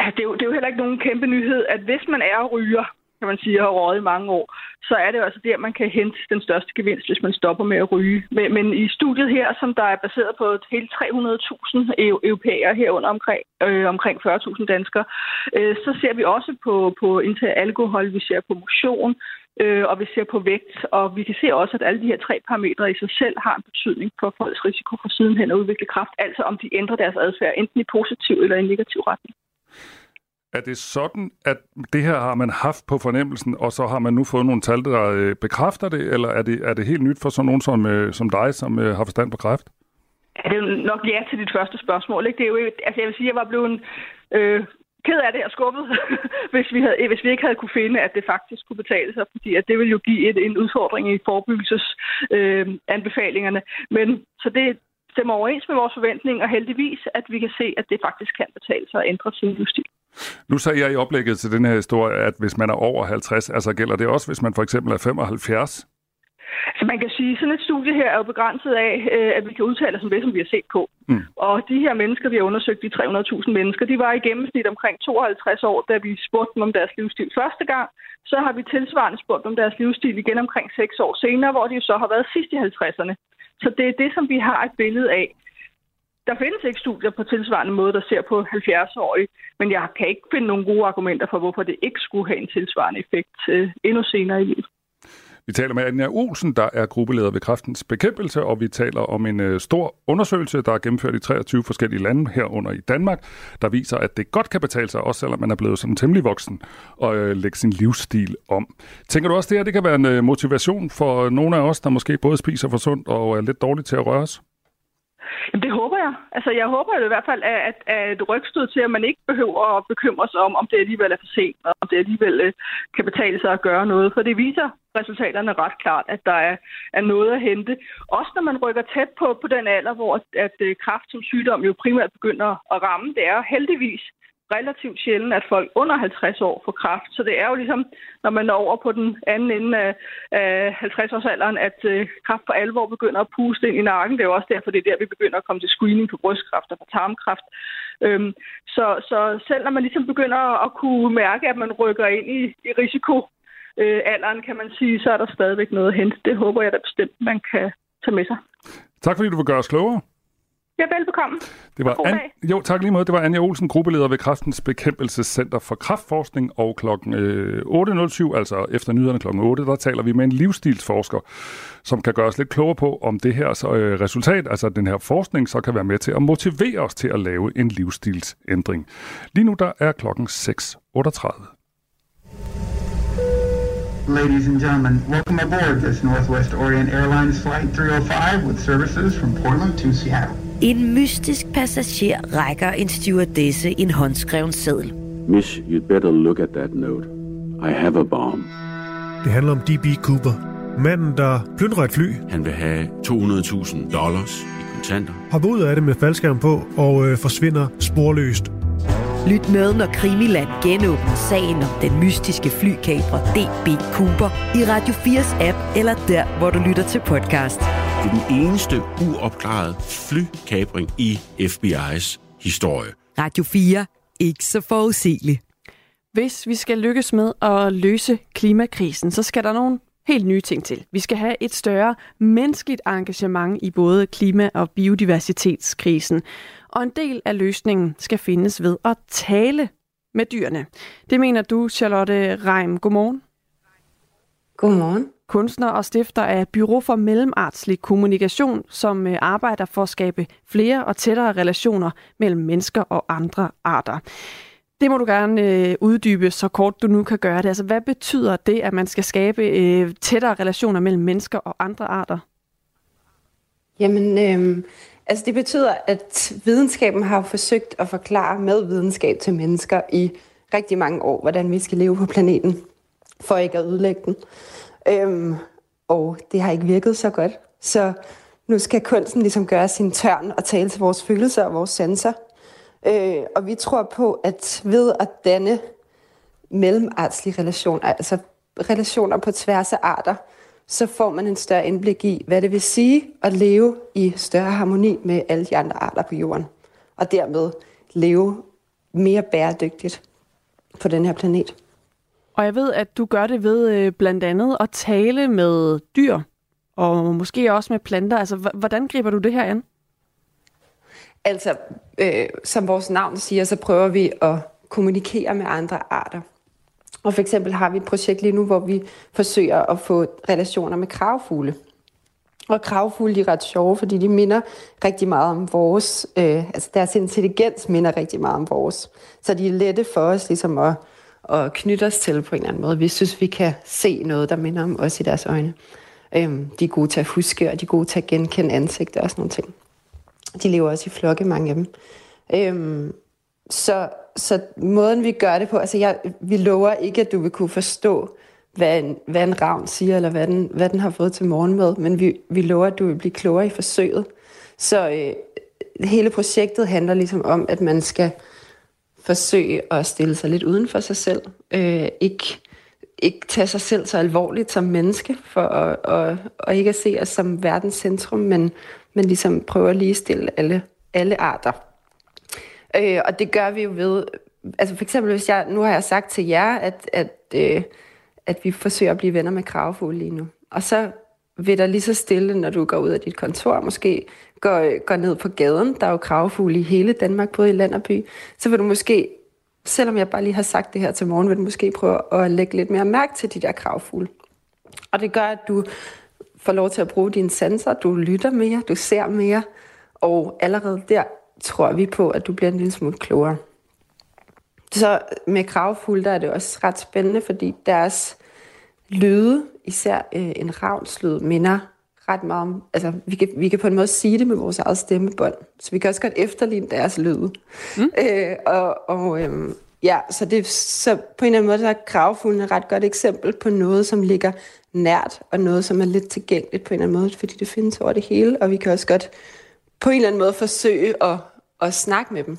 Speaker 12: Ja, det, er jo, det er jo heller ikke nogen kæmpe nyhed, at hvis man er ryger, kan man sige, og har røget i mange år, så er det jo altså der, man kan hente den største gevinst, hvis man stopper med at ryge. Men, men i studiet her, som der er baseret på hele 300.000 europæere herunder omkring, øh, omkring 40.000 danskere, øh, så ser vi også på, på indtag alkohol, vi ser på motion, øh, og vi ser på vægt, og vi kan se også, at alle de her tre parametre i sig selv har en betydning for folks risiko for sidenhen at udvikle kraft, altså om de ændrer deres adfærd, enten i positiv eller i negativ retning.
Speaker 3: Er det sådan, at det her har man haft på fornemmelsen, og så har man nu fået nogle tal, der øh, bekræfter det, eller er det, er det helt nyt for sådan nogen som, øh, som dig, som øh, har forstand på kræft?
Speaker 12: Ja, det er nok ja til dit første spørgsmål. Ikke? Det er jo, altså jeg vil sige, at jeg var blevet øh, ked af det og skubbet, hvis, vi havde, hvis vi ikke havde kunne finde, at det faktisk kunne betale sig, fordi at det ville jo give et, en udfordring i forebyggelsesanbefalingerne. Øh, Men så det stemmer overens med vores forventning, og heldigvis, at vi kan se, at det faktisk kan betale sig at ændre sin livsstil.
Speaker 3: Nu sagde jeg i oplægget til den her historie, at hvis man er over 50, altså gælder det også, hvis man for eksempel er 75?
Speaker 12: Så man kan sige, at sådan et studie her er jo begrænset af, øh, at vi kan udtale os om det, som vi har set på. Mm. Og de her mennesker, vi har undersøgt, de 300.000 mennesker, de var i gennemsnit omkring 52 år, da vi spurgte dem om deres livsstil første gang. Så har vi tilsvarende spurgt om deres livsstil igen omkring 6 år senere, hvor de så har været sidst i 50'erne. Så det er det, som vi har et billede af. Der findes ikke studier på tilsvarende måde, der ser på 70-årige, men jeg kan ikke finde nogle gode argumenter for, hvorfor det ikke skulle have en tilsvarende effekt øh, endnu senere i livet.
Speaker 3: Vi taler med Anja Olsen, der er gruppeleder ved Kræftens Bekæmpelse, og vi taler om en øh, stor undersøgelse, der er gennemført i 23 forskellige lande herunder i Danmark, der viser, at det godt kan betale sig, også selvom man er blevet sådan temmelig voksen, og øh, lægge sin livsstil om. Tænker du også, det her det kan være en øh, motivation for nogle af os, der måske både spiser for sundt og er lidt dårligt til at røre os?
Speaker 12: Jamen, det håber jeg. Altså, jeg håber i hvert fald, at, at et rygstød til, at man ikke behøver at bekymre sig om, om det alligevel er for sent, og om det alligevel øh, kan betale sig at gøre noget. For det viser resultaterne ret klart, at der er, er noget at hente. Også når man rykker tæt på, på den alder, hvor at, at øh, kraft som sygdom jo primært begynder at ramme. Det er heldigvis relativt sjældent, at folk under 50 år får kræft. Så det er jo ligesom, når man når over på den anden ende af, af 50-årsalderen, at øh, kræft for alvor begynder at puste ind i nakken. Det er jo også derfor, det er der, vi begynder at komme til screening for brystkræft og for tarmkræft. Øhm, så, så selv når man ligesom begynder at kunne mærke, at man rykker ind i, i risiko, øh, alderen, kan man sige, så er der stadigvæk noget at hente. Det håber jeg da bestemt, man kan tage med sig.
Speaker 3: Tak fordi du vil gøre os klogere.
Speaker 12: Ja, velbekomme.
Speaker 3: Det var An- jo, tak lige måde. Det var Anja Olsen, gruppeleder ved Kræftens Bekæmpelsescenter for Kraftforskning, og øh, 8.07, altså efter nyhederne klokken 8, der taler vi med en livsstilsforsker, som kan gøre os lidt klogere på, om det her så, øh, resultat, altså den her forskning, så kan være med til at motivere os til at lave en livsstilsændring. Lige nu der er klokken 6.38.
Speaker 13: Ladies and gentlemen, welcome aboard this Northwest Orient Airlines Flight 305 with services from Portland to Seattle.
Speaker 6: En mystisk passager rækker en stewardesse en håndskreven seddel.
Speaker 14: Miss, you'd better look at that note. I have a bomb.
Speaker 15: Det handler om D.B. Cooper. Manden, der plyndrer et fly.
Speaker 14: Han vil have 200.000 dollars i kontanter.
Speaker 15: Hopper ud af det med faldskærm på og øh, forsvinder sporløst.
Speaker 6: Lyt med, når Krimiland genåbner sagen om den mystiske flykabrer DB Cooper i Radio 4's app, eller der, hvor du lytter til podcast.
Speaker 14: Det er den eneste uopklarede flykabring i FBI's historie.
Speaker 6: Radio 4. Ikke så forudsigeligt.
Speaker 4: Hvis vi skal lykkes med at løse klimakrisen, så skal der nogle helt nye ting til. Vi skal have et større menneskeligt engagement i både klima- og biodiversitetskrisen. Og en del af løsningen skal findes ved at tale med dyrene. Det mener du, Charlotte Reim. Godmorgen.
Speaker 16: Godmorgen.
Speaker 4: Kunstner og stifter af Byrå for Mellemartslig Kommunikation, som øh, arbejder for at skabe flere og tættere relationer mellem mennesker og andre arter. Det må du gerne øh, uddybe, så kort du nu kan gøre det. Altså, hvad betyder det, at man skal skabe øh, tættere relationer mellem mennesker og andre arter?
Speaker 16: Jamen, øh, altså det betyder, at videnskaben har forsøgt at forklare med videnskab til mennesker i rigtig mange år, hvordan vi skal leve på planeten, for ikke at ødelægge den. Øhm, og det har ikke virket så godt. Så nu skal kunsten ligesom gøre sin tørn og tale til vores følelser og vores sanser. Øh, og vi tror på, at ved at danne mellemartslige relationer, altså relationer på tværs af arter, så får man en større indblik i, hvad det vil sige at leve i større harmoni med alle de andre arter på jorden. Og dermed leve mere bæredygtigt på den her planet.
Speaker 4: Og jeg ved, at du gør det ved øh, blandt andet at tale med dyr, og måske også med planter. Altså, hvordan griber du det her an?
Speaker 16: Altså, øh, som vores navn siger, så prøver vi at kommunikere med andre arter. Og for eksempel har vi et projekt lige nu, hvor vi forsøger at få relationer med kravfugle. Og kravfugle de er ret sjove, fordi de minder rigtig meget om vores. Øh, altså deres intelligens minder rigtig meget om vores. Så de er lette for os ligesom at, at knytte os til på en eller anden måde. Vi synes, vi kan se noget, der minder om os i deres øjne. Øhm, de er gode til at huske, og de er gode til at genkende ansigter og sådan nogle ting. De lever også i flokke, mange af dem. Øhm, så, så måden vi gør det på, altså jeg, vi lover ikke, at du vil kunne forstå, hvad en, hvad en ravn siger, eller hvad den, hvad den har fået til morgenmad, men vi, vi lover, at du vil blive klogere i forsøget. Så øh, hele projektet handler ligesom om, at man skal forsøge at stille sig lidt uden for sig selv. Øh, ikke, ikke tage sig selv så alvorligt som menneske, for at, og, og ikke at se os som verdens centrum, men, men ligesom prøver at ligestille alle, alle arter. Øh, og det gør vi jo ved, altså for eksempel hvis jeg, nu har jeg sagt til jer, at, at, øh, at vi forsøger at blive venner med kravfugle lige nu. Og så vil der lige så stille, når du går ud af dit kontor, måske går, går ned på gaden, der er jo kravfugle i hele Danmark, både i land og by, så vil du måske, selvom jeg bare lige har sagt det her til morgen, vil du måske prøve at lægge lidt mere mærke til de der kravfugle. Og det gør, at du får lov til at bruge dine sanser, du lytter mere, du ser mere, og allerede der tror vi på, at du bliver en lille smule klogere. Så med kravfugl, der er det også ret spændende, fordi deres lyde, især øh, en ravnslyd, minder ret meget om, altså vi kan, vi kan på en måde sige det med vores eget stemmebånd, så vi kan også godt efterligne deres lyde. Mm. Øh, og og øh, ja, så, det, så på en eller anden måde, så er kravfuglen et ret godt eksempel på noget, som ligger nært, og noget, som er lidt tilgængeligt på en eller anden måde, fordi det findes over det hele, og vi kan også godt på en eller anden måde forsøge at, at snakke med dem.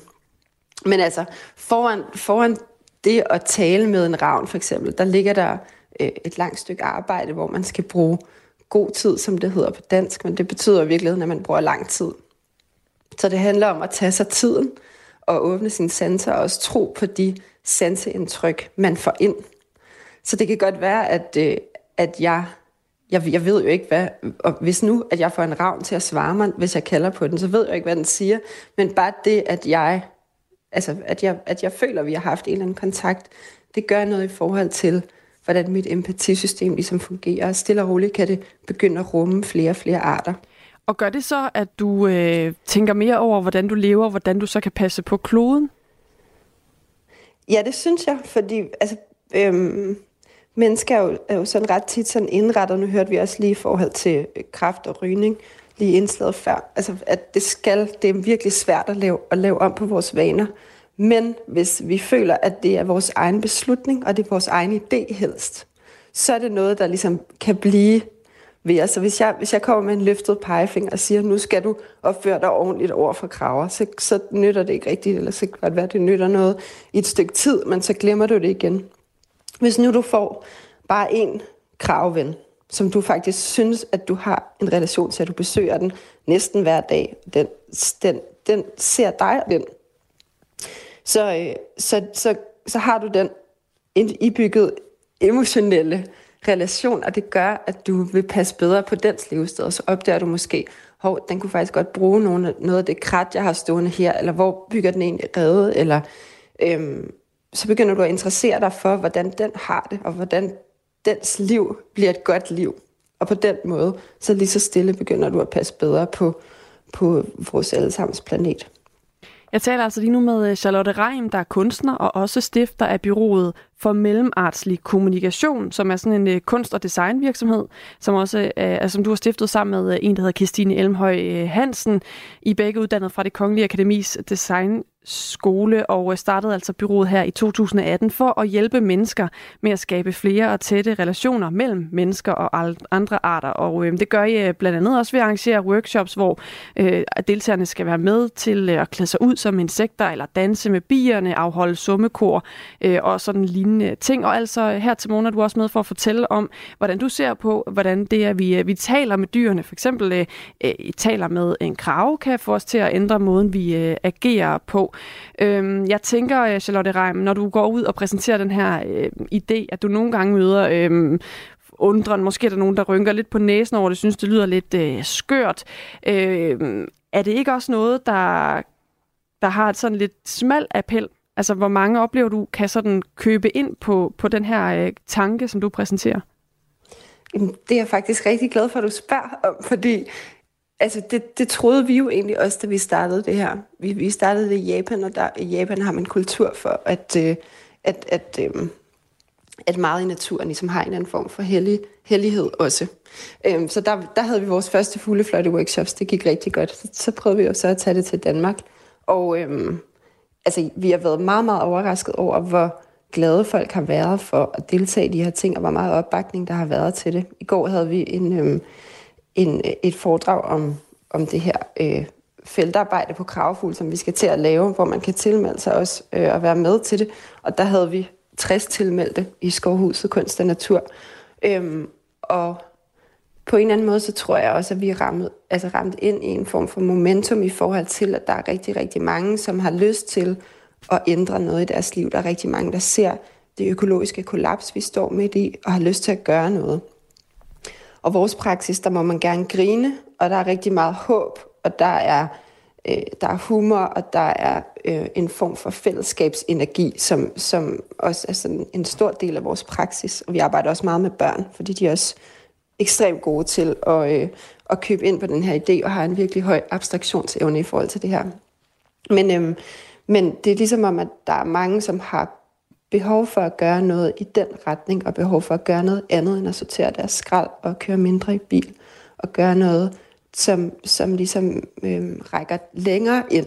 Speaker 16: Men altså, foran, foran det at tale med en ravn for eksempel, der ligger der øh, et langt stykke arbejde, hvor man skal bruge god tid, som det hedder på dansk, men det betyder i virkeligheden, at man bruger lang tid. Så det handler om at tage sig tiden og åbne sine sanser og også tro på de sanseindtryk, man får ind. Så det kan godt være, at, øh, at jeg jeg, jeg ved jo ikke, hvad... Og hvis nu, at jeg får en ravn til at svare mig, hvis jeg kalder på den, så ved jeg ikke, hvad den siger. Men bare det, at jeg... Altså, at jeg, at jeg føler, at vi har haft en eller anden kontakt, det gør noget i forhold til, hvordan mit empatisystem ligesom fungerer. Og stille og roligt kan det begynde at rumme flere og flere arter.
Speaker 4: Og gør det så, at du øh, tænker mere over, hvordan du lever, og hvordan du så kan passe på kloden?
Speaker 16: Ja, det synes jeg, fordi altså, øhm, mennesker er jo, er jo sådan ret tit sådan indrettet. Nu hørte vi også lige i forhold til øh, kraft og rygning, lige indslaget før. Altså, at det skal, det er virkelig svært at lave, at lave om på vores vaner. Men hvis vi føler, at det er vores egen beslutning, og det er vores egen idé helst, så er det noget, der ligesom kan blive ved os. Så hvis jeg, hvis jeg kommer med en løftet pegefinger og siger, nu skal du opføre dig ordentligt over for kraver, så, så nytter det ikke rigtigt, eller så kan det være, at det nytter noget i et stykke tid, men så glemmer du det igen. Hvis nu du får bare en kravven, som du faktisk synes, at du har en relation til, at du besøger den næsten hver dag, den, den, den ser dig den, så, øh, så, så, så har du den indbygget emotionelle relation, og det gør, at du vil passe bedre på dens levested, og så opdager du måske, hov, den kunne faktisk godt bruge nogle, noget af det krat, jeg har stående her, eller hvor bygger den egentlig redde, eller øhm, så begynder du at interessere dig for, hvordan den har det, og hvordan dens liv bliver et godt liv. Og på den måde, så lige så stille begynder du at passe bedre på, på vores allesammens planet.
Speaker 4: Jeg taler altså lige nu med øh, Charlotte Reim, der er kunstner og også stifter af byrået for Mellemartslig Kommunikation, som er sådan en øh, kunst- og designvirksomhed, som også øh, er, som du har stiftet sammen med øh, en, der hedder Kirstine Elmhøj øh, Hansen. I begge uddannet fra det Kongelige Akademis Design skole og øh, startede altså byrådet her i 2018 for at hjælpe mennesker med at skabe flere og tætte relationer mellem mennesker og andre arter. Og øh, det gør I øh, blandt andet også ved at arrangere workshops, hvor øh, deltagerne skal være med til at klæde sig ud som insekter eller danse med bierne, afholde summekor øh, og sådan lignende Øh, ting. Og altså her til morgen er du også med for at fortælle om, hvordan du ser på, hvordan det er, vi, øh, vi taler med dyrene. For eksempel øh, øh taler med en krav, kan få os til at ændre måden, vi øh, agerer på. Øhm, jeg tænker, Charlotte Reim, når du går ud og præsenterer den her øh, idé, at du nogle gange møder øh, undren, måske er der nogen, der rynker lidt på næsen over det, synes, det lyder lidt øh, skørt. Øh, er det ikke også noget, der, der har et sådan lidt smal appel? Altså, hvor mange oplever du kan sådan købe ind på, på den her øh, tanke, som du præsenterer?
Speaker 16: Det er jeg faktisk rigtig glad for, at du spørger om, fordi Altså, det, det troede vi jo egentlig også, da vi startede det her. Vi, vi startede det i Japan, og der, i Japan har man en kultur for, at, øh, at, at, øh, at meget i naturen ligesom har en eller anden form for hellig, hellighed også. Øh, så der, der havde vi vores første fuglefløjte-workshops. Det gik rigtig godt. Så, så prøvede vi jo så at tage det til Danmark. Og øh, altså, vi har været meget, meget overrasket over, hvor glade folk har været for at deltage i de her ting, og hvor meget opbakning der har været til det. I går havde vi en... Øh, en, et foredrag om, om det her øh, feltarbejde på Kravfugl, som vi skal til at lave, hvor man kan tilmelde sig også øh, og være med til det. Og der havde vi 60 tilmeldte i Skovhuset Kunst og Natur. Øhm, og på en eller anden måde, så tror jeg også, at vi er ramt, altså ramt ind i en form for momentum i forhold til, at der er rigtig, rigtig mange, som har lyst til at ændre noget i deres liv. Der er rigtig mange, der ser det økologiske kollaps, vi står midt i, og har lyst til at gøre noget. Og vores praksis, der må man gerne grine, og der er rigtig meget håb, og der er, øh, der er humor, og der er øh, en form for fællesskabsenergi, som, som også er sådan en stor del af vores praksis. Og vi arbejder også meget med børn, fordi de er også ekstremt gode til at, øh, at købe ind på den her idé, og har en virkelig høj abstraktionsevne i forhold til det her. Men, øh, men det er ligesom om, at der er mange, som har behov for at gøre noget i den retning, og behov for at gøre noget andet end at sortere deres skrald og køre mindre i bil, og gøre noget, som, som ligesom øh, rækker længere ind,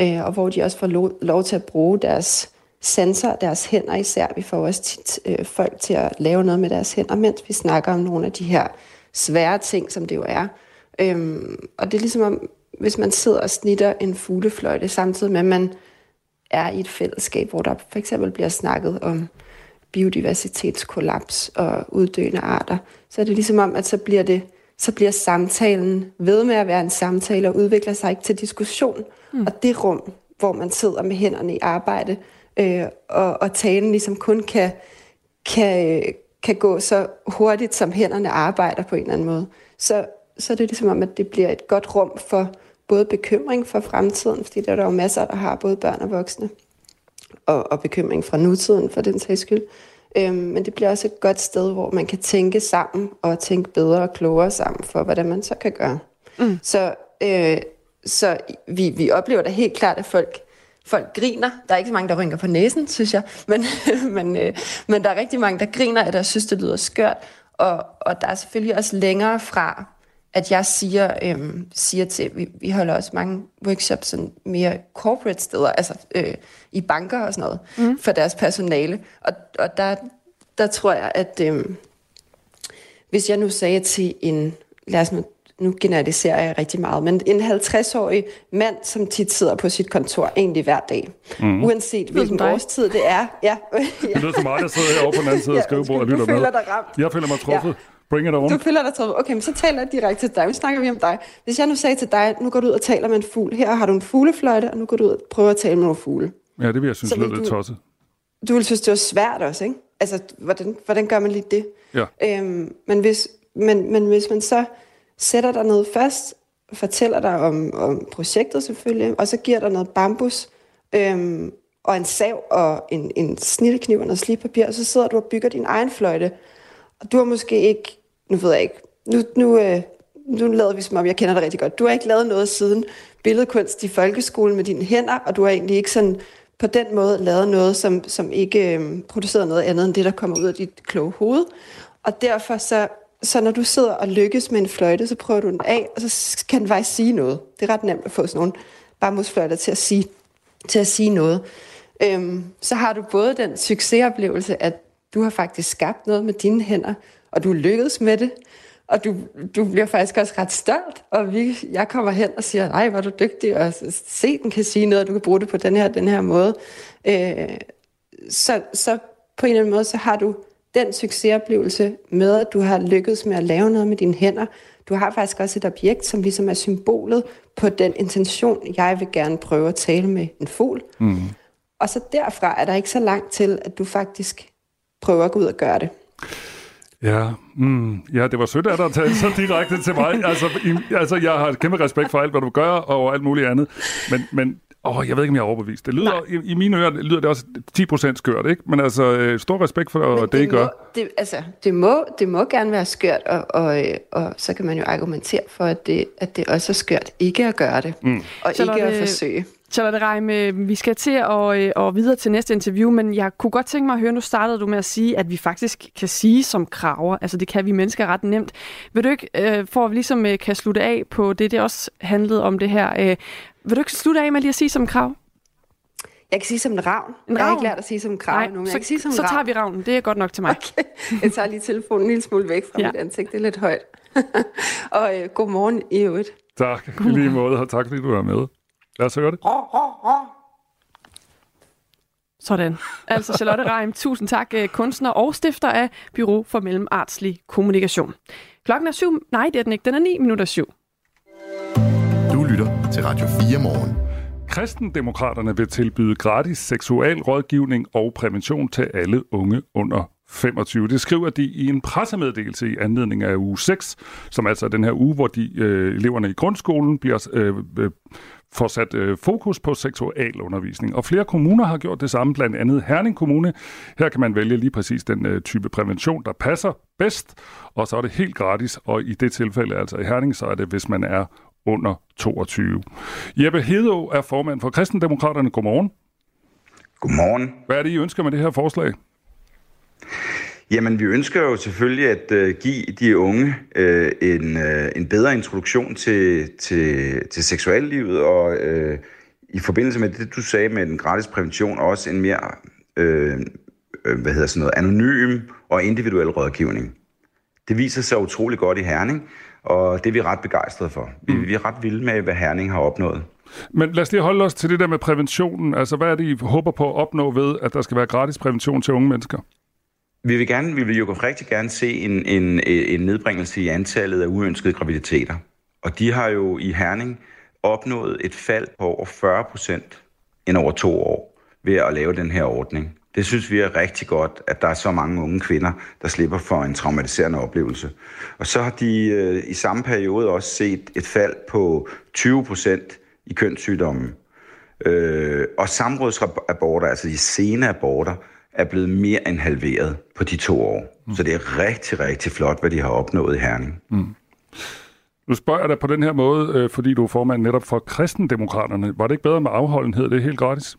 Speaker 16: øh, og hvor de også får lov, lov til at bruge deres sanser, deres hænder især. Vi får også tit øh, folk til at lave noget med deres hænder, mens vi snakker om nogle af de her svære ting, som det jo er. Øhm, og det er ligesom om, hvis man sidder og snitter en fuglefløjte, samtidig med, at man er i et fællesskab, hvor der for eksempel bliver snakket om biodiversitetskollaps og uddøende arter, så er det ligesom om, at så bliver, det, så bliver samtalen ved med at være en samtale og udvikler sig ikke til diskussion. Mm. Og det rum, hvor man sidder med hænderne i arbejde, øh, og, og talen ligesom kun kan, kan, kan gå så hurtigt, som hænderne arbejder på en eller anden måde, så, så er det ligesom om, at det bliver et godt rum for både bekymring for fremtiden, fordi der er der jo masser, der har både børn og voksne, og, og bekymring fra nutiden for den sags skyld. Øhm, men det bliver også et godt sted, hvor man kan tænke sammen og tænke bedre og klogere sammen for, hvordan man så kan gøre. Mm. Så, øh, så vi, vi oplever da helt klart, at folk, folk griner. Der er ikke så mange, der rynker på næsen, synes jeg, men, men, øh, men der er rigtig mange, der griner, at der synes, det lyder skørt. Og, og der er selvfølgelig også længere fra at jeg siger, øhm, siger til, vi, vi holder også mange workshops sådan mere corporate steder, altså øh, i banker og sådan noget, mm. for deres personale. Og, og der, der tror jeg, at øhm, hvis jeg nu sagde til en, lad os nu, nu generaliserer jeg rigtig meget, men en 50-årig mand, som tit sidder på sit kontor egentlig hver dag, mm. uanset hvilken årstid det er. Ja. ja.
Speaker 3: Det lyder som mig, der sidder herovre på den anden side af skrivebordet og lytter med.
Speaker 16: Dig ramt.
Speaker 3: Jeg føler mig truffet. Ja. Bring it on.
Speaker 16: Du føler dig truffet. Okay, men så taler jeg direkte til dig. Nu snakker vi om dig. Hvis jeg nu sagde til dig, nu går du ud og taler med en fugl. Her har du en fuglefløjte, og nu går du ud og prøver at tale med nogle fugle.
Speaker 3: Ja, det vil jeg synes lyder lidt tosset.
Speaker 16: Du vil synes, det var svært også, ikke? Altså, hvordan, hvordan gør man lige det?
Speaker 3: Ja.
Speaker 16: Øhm, men, hvis, men, men hvis man så sætter dig ned først, fortæller dig om, om projektet selvfølgelig, og så giver dig noget bambus, øhm, og en sav og en, en snittekniv og noget slipapir, og så sidder du og bygger din egen fløjte. Og du har måske ikke nu ved jeg ikke, nu, nu, øh, nu lader vi som om, jeg kender dig rigtig godt. Du har ikke lavet noget siden billedkunst i folkeskolen med dine hænder, og du har egentlig ikke sådan på den måde lavet noget, som, som ikke øh, producerer noget andet end det, der kommer ud af dit kloge hoved. Og derfor så, så når du sidder og lykkes med en fløjte, så prøver du den af, og så kan den faktisk sige noget. Det er ret nemt at få sådan nogle bambusfløjter til at sige, til at sige noget. Øhm, så har du både den succesoplevelse, at du har faktisk skabt noget med dine hænder, og du lykkedes med det, og du, du bliver faktisk også ret stolt, og vi, jeg kommer hen og siger, nej, var du dygtig, og se, den kan sige noget, og du kan bruge det på den her, den her måde. Øh, så, så på en eller anden måde, så har du den succesoplevelse med, at du har lykkedes med at lave noget med dine hænder. Du har faktisk også et objekt, som ligesom er symbolet på den intention, jeg vil gerne prøve at tale med en fugl. Mm. Og så derfra er der ikke så langt til, at du faktisk prøver at gå ud og gøre det.
Speaker 3: Ja, mm, ja, det var sødt af dig at tale så direkte til mig. Altså, i, altså, jeg har kæmpe respekt for alt, hvad du gør, og alt muligt andet. Men, men åh, jeg ved ikke, om jeg er overbevist. Det lyder, i, i, mine ører lyder det også 10% skørt, ikke? Men altså, øh, stor respekt for men det, det I gør.
Speaker 16: Det, altså, det må, det må gerne være skørt, og, og, øh, og så kan man jo argumentere for, at det, at det også er skørt ikke at gøre det, mm. og så ikke at forsøge.
Speaker 4: Charlotte Reim, øh, vi skal til at, øh, og videre til næste interview, men jeg kunne godt tænke mig at høre, nu startede du med at sige, at vi faktisk kan sige som kraver, altså det kan vi mennesker ret nemt. Vil du ikke, øh, for at vi ligesom kan slutte af på det, det også handlede om det her, vil du ikke slutte af med lige at sige som krav?
Speaker 16: Jeg kan sige som en ravn. En jeg har ikke lært at sige som en krav Nej,
Speaker 4: nu, så,
Speaker 16: jeg kan sige som
Speaker 4: så tager vi ravnen. Det er godt nok til mig.
Speaker 16: Okay. Jeg tager lige telefonen en lille smule væk fra ja. mit ansigt. Det er lidt højt. og øh, god morgen i øvrigt.
Speaker 3: Tak. I lige måde, og tak fordi du er med. Lad os høre det.
Speaker 4: Sådan. Altså Charlotte Reim, tusind tak, øh, kunstner og stifter af Bureau for Mellemartslig Kommunikation. Klokken er syv. Nej, det er den ikke. Den er ni minutter syv.
Speaker 2: Til Radio 4 morgen.
Speaker 3: Kristendemokraterne vil tilbyde gratis seksuel rådgivning og prævention til alle unge under 25. Det skriver de i en pressemeddelelse i anledning af uge 6, som altså er den her uge, hvor de øh, eleverne i grundskolen bliver øh, øh, får sat øh, fokus på seksualundervisning. Og flere kommuner har gjort det samme, blandt andet Herning Kommune. Her kan man vælge lige præcis den øh, type prævention, der passer bedst, og så er det helt gratis, og i det tilfælde, altså i Herning, så er det, hvis man er under 22. Jeppe Hedå er formand for Kristendemokraterne. Godmorgen.
Speaker 17: Godmorgen.
Speaker 3: Hvad er det, I ønsker med det her forslag?
Speaker 17: Jamen, vi ønsker jo selvfølgelig at uh, give de unge uh, en, uh, en bedre introduktion til, til, til seksuallivet, og uh, i forbindelse med det, du sagde med den gratis prævention, også en mere uh, hvad hedder sådan noget, anonym og individuel rådgivning. Det viser sig utrolig godt i Herning, og det er vi ret begejstrede for. Vi, mm. vi er ret vilde med, hvad Herning har opnået.
Speaker 3: Men lad os lige holde os til det der med præventionen. Altså, hvad er det, I håber på at opnå ved, at der skal være gratis prævention til unge mennesker?
Speaker 17: Vi vil, gerne, vi vil jo rigtig gerne se en, en, en nedbringelse i antallet af uønskede graviditeter. Og de har jo i Herning opnået et fald på over 40 procent end over to år ved at lave den her ordning. Det synes vi er rigtig godt, at der er så mange unge kvinder, der slipper for en traumatiserende oplevelse. Og så har de øh, i samme periode også set et fald på 20 procent i kønssygdomme. Øh, og samrådsaborter, altså de sene aborter, er blevet mere end halveret på de to år. Mm. Så det er rigtig, rigtig flot, hvad de har opnået i Herning. Mm.
Speaker 3: Nu spørger jeg dig på den her måde, øh, fordi du er formand netop for kristendemokraterne. Var det ikke bedre med afholdenhed? Det er helt gratis.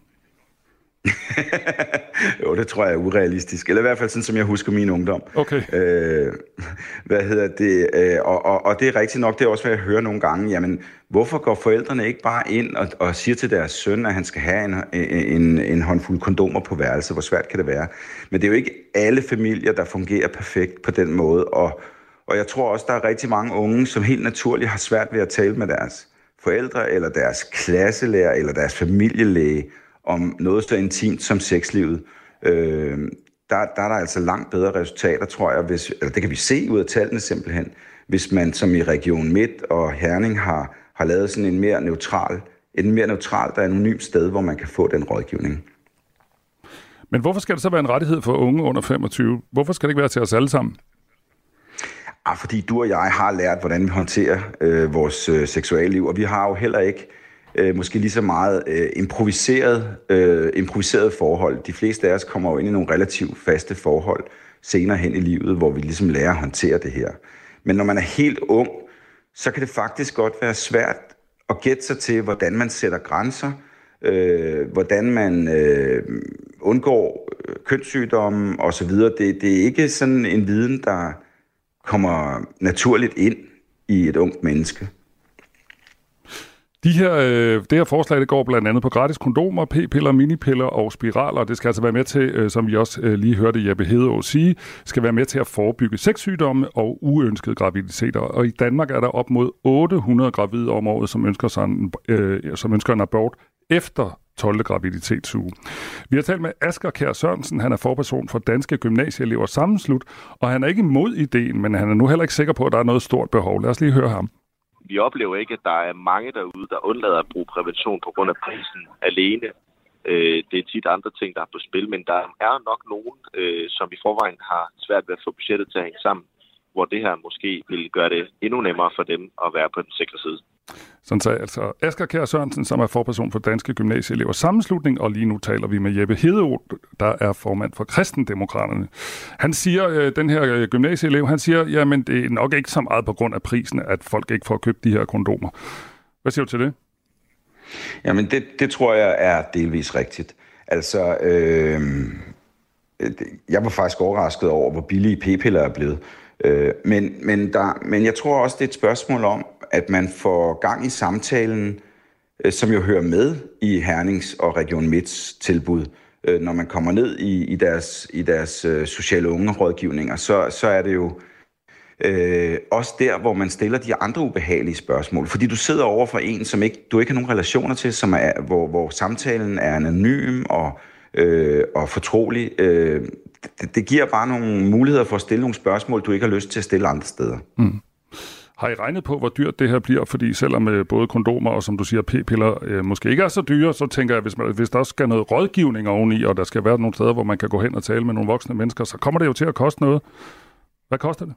Speaker 17: Jo, det tror jeg er urealistisk. Eller i hvert fald sådan, som jeg husker min ungdom.
Speaker 3: Okay.
Speaker 17: Øh, hvad hedder det? Øh, og, og, og det er rigtigt nok, det er også, hvad jeg hører nogle gange. Jamen, hvorfor går forældrene ikke bare ind og, og siger til deres søn, at han skal have en, en, en håndfuld kondomer på værelset? Hvor svært kan det være? Men det er jo ikke alle familier, der fungerer perfekt på den måde. Og, og jeg tror også, der er rigtig mange unge, som helt naturligt har svært ved at tale med deres forældre, eller deres klasselærer, eller deres familielæge, om noget så intimt som sexlivet, øh, der, der er der altså langt bedre resultater, tror jeg, hvis, eller det kan vi se ud af tallene simpelthen, hvis man som i Region Midt og Herning har, har lavet sådan en mere neutral, en mere neutralt og anonym sted, hvor man kan få den rådgivning.
Speaker 3: Men hvorfor skal det så være en rettighed for unge under 25? Hvorfor skal det ikke være til os alle sammen?
Speaker 17: Ah, fordi du og jeg har lært, hvordan vi håndterer øh, vores øh, seksualliv, og vi har jo heller ikke øh, måske lige så meget øh, improviseret, øh, improviseret forhold. De fleste af os kommer jo ind i nogle relativt faste forhold senere hen i livet, hvor vi ligesom lærer at håndtere det her. Men når man er helt ung, så kan det faktisk godt være svært at gætte sig til, hvordan man sætter grænser, øh, hvordan man øh, undgår øh, kønssygdomme osv. Det, det er ikke sådan en viden, der kommer naturligt ind i et ungt menneske.
Speaker 3: De her, øh, det her forslag det går blandt andet på gratis kondomer, p-piller, minipiller og spiraler. Det skal altså være med til, øh, som vi også øh, lige hørte Jeppe Hedeå sige, skal være med til at forebygge sexsygdomme og uønskede graviditeter. Og i Danmark er der op mod 800 gravide om året, som ønsker, sig en, øh, som ønsker en abort efter 12. graviditetsuge. Vi har talt med Asger Kær Sørensen, han er forperson for Danske Gymnasieelever Sammenslut, og han er ikke imod ideen, men han er nu heller ikke sikker på, at der er noget stort behov. Lad os lige høre ham
Speaker 18: vi oplever ikke, at der er mange derude, der undlader at bruge prævention på grund af prisen alene. Øh, det er tit andre ting, der er på spil, men der er nok nogen, øh, som i forvejen har svært ved at få budgettet til at hænge sammen, hvor det her måske vil gøre det endnu nemmere for dem at være på den sikre side.
Speaker 3: Sådan sagde altså Asger Kjær Sørensen, som er forperson for Danske Gymnasieelevers Sammenslutning, og lige nu taler vi med Jeppe Hedeå, der er formand for Kristendemokraterne. Han siger, øh, den her øh, gymnasieelev, han siger, jamen det er nok ikke så meget på grund af prisen, at folk ikke får købt de her kondomer. Hvad siger du til det?
Speaker 17: Jamen det, det tror jeg er delvis rigtigt. Altså, øh, øh jeg var faktisk overrasket over, hvor billige p-piller er blevet. Øh, men, men, der, men jeg tror også, det er et spørgsmål om, at man får gang i samtalen, øh, som jo hører med i Hernings og Region Midts tilbud. Øh, når man kommer ned i, i deres, i deres øh, sociale ungerådgivninger, så, så er det jo øh, også der, hvor man stiller de andre ubehagelige spørgsmål. Fordi du sidder over for en, som ikke, du ikke har nogen relationer til, som er, hvor, hvor samtalen er anonym og, øh, og fortrolig. Øh, det, det giver bare nogle muligheder for at stille nogle spørgsmål, du ikke har lyst til at stille andre steder. Mm.
Speaker 3: Har I regnet på, hvor dyrt det her bliver? Fordi selvom øh, både kondomer og, som du siger, p-piller øh, måske ikke er så dyre, så tænker jeg, hvis, man, hvis der også skal noget rådgivning oveni, og der skal være nogle steder, hvor man kan gå hen og tale med nogle voksne mennesker, så kommer det jo til at koste noget. Hvad koster det?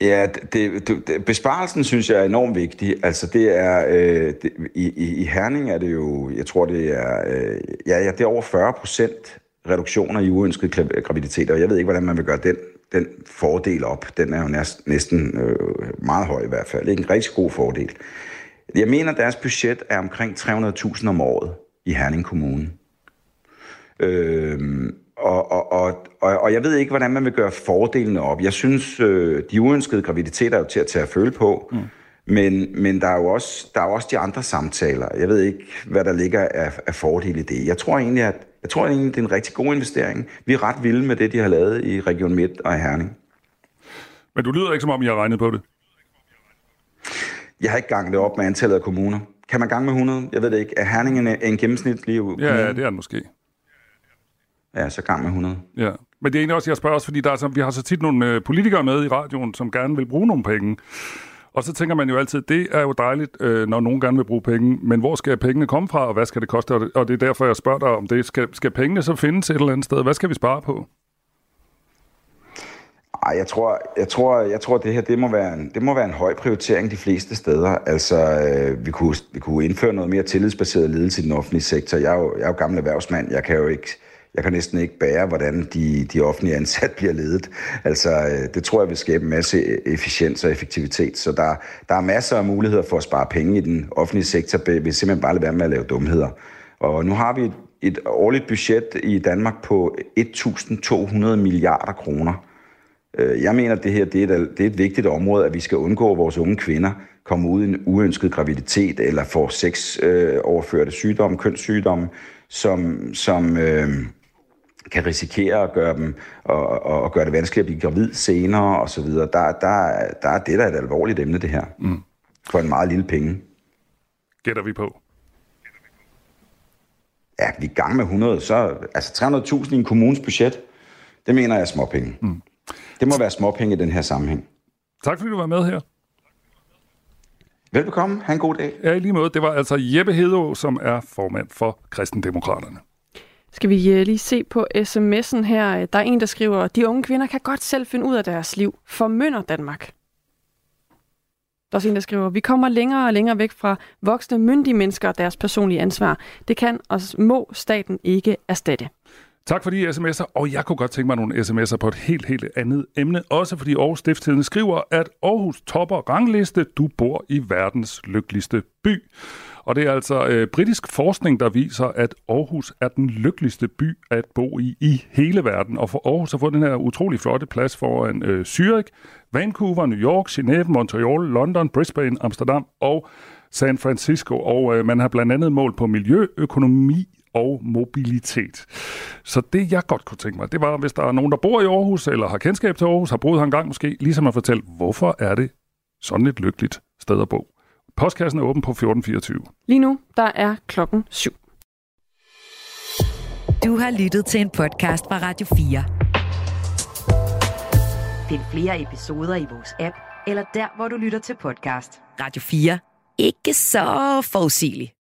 Speaker 17: Ja, det, det, besparelsen synes jeg er enormt vigtig. Altså det er, øh, det, i, i Herning er det jo, jeg tror det er, øh, ja, ja, det er over 40 procent reduktioner i uønskede graviditeter, og jeg ved ikke, hvordan man vil gøre den, den fordel op. Den er jo næsten, næsten øh, meget høj i hvert fald. Ikke en rigtig god fordel. Jeg mener, deres budget er omkring 300.000 om året i Herning Kommune. Øh, og, og, og, og, og jeg ved ikke, hvordan man vil gøre fordelene op. Jeg synes, øh, de uønskede graviditeter er jo til at tage at føle på. Mm. Men, men der, er jo også, der er jo også de andre samtaler. Jeg ved ikke, hvad der ligger af, af fordele i det. Jeg tror egentlig, at jeg tror egentlig, det er en rigtig god investering. Vi er ret vilde med det, de har lavet i Region Midt og i Herning.
Speaker 3: Men du lyder ikke, som om I har regnet på det.
Speaker 17: Jeg har ikke ganget det op med antallet af kommuner. Kan man gange med 100? Jeg ved det ikke. Er Herning en, en gennemsnitlig kommune?
Speaker 3: Ja, ja, det er den måske.
Speaker 17: Ja, så gang med 100.
Speaker 3: Ja. Men det er egentlig også, jeg spørger også, fordi der er så, vi har så tit nogle øh, politikere med i radioen, som gerne vil bruge nogle penge. Og så tænker man jo altid, det er jo dejligt, øh, når nogen gerne vil bruge penge, men hvor skal pengene komme fra, og hvad skal det koste? Og det er derfor, jeg spørger dig om det. Skal, skal pengene så findes et eller andet sted? Hvad skal vi spare på?
Speaker 17: Ej, jeg tror, jeg tror, jeg tror det her det må, være en, det må være en høj prioritering de fleste steder. Altså, øh, vi, kunne, vi kunne indføre noget mere tillidsbaseret ledelse i den offentlige sektor. Jeg er jo, jeg er jo gammel erhvervsmand. Jeg kan jo ikke jeg kan næsten ikke bære, hvordan de, de offentlige ansat bliver ledet. Altså, øh, det tror jeg vil skabe en masse efficiens og effektivitet. Så der, der er masser af muligheder for at spare penge i den offentlige sektor, hvis simpelthen bare lade være med at lave dumheder. Og nu har vi et, et årligt budget i Danmark på 1.200 milliarder kroner. Øh, jeg mener, at det her det er, et, det er et vigtigt område, at vi skal undgå, at vores unge kvinder kommer ud i en uønsket graviditet eller får sex øh, overførte sygdomme, kønssygdomme, som, som øh, kan risikere at gøre dem og, og, og gøre det vanskeligt at blive gravid senere og så videre. Der, der, der er det, der er et alvorligt emne, det her. Mm. For en meget lille penge.
Speaker 3: Gætter vi på?
Speaker 17: Ja, vi er gang med 100, så altså 300.000 i en kommunes budget, det mener jeg er småpenge. Mm. Det må være småpenge i den her sammenhæng.
Speaker 3: Tak fordi du var med her.
Speaker 17: Velbekomme. Ha' en god dag.
Speaker 3: Ja, i lige måde. Det var altså Jeppe Hedå, som er formand for Kristendemokraterne.
Speaker 4: Skal vi øh, lige se på sms'en her. Der er en, der skriver, de unge kvinder kan godt selv finde ud af deres liv. Formønder Danmark. Der er også en, der skriver, vi kommer længere og længere væk fra voksne, myndige mennesker og deres personlige ansvar. Det kan og må staten ikke erstatte.
Speaker 3: Tak for de sms'er, og jeg kunne godt tænke mig nogle sms'er på et helt, helt andet emne. Også fordi Aarhus Stiftstidende skriver, at Aarhus topper rangliste, du bor i verdens lykkeligste by. Og det er altså øh, britisk forskning, der viser, at Aarhus er den lykkeligste by at bo i i hele verden. Og for Aarhus har fået den her utrolig flotte plads foran øh, Zürich, Vancouver, New York, Genève, Montreal, London, Brisbane, Amsterdam og San Francisco. Og øh, man har blandt andet mål på miljø, økonomi og mobilitet. Så det, jeg godt kunne tænke mig, det var, hvis der er nogen, der bor i Aarhus, eller har kendskab til Aarhus, har boet her engang måske, ligesom at fortælle, hvorfor er det sådan et lykkeligt sted at bo. Postkassen er åben på 1424.
Speaker 4: Lige nu, der er klokken syv.
Speaker 6: Du har lyttet til en podcast fra Radio 4. Find flere episoder i vores app, eller der, hvor du lytter til podcast. Radio 4. Ikke så forudsigeligt.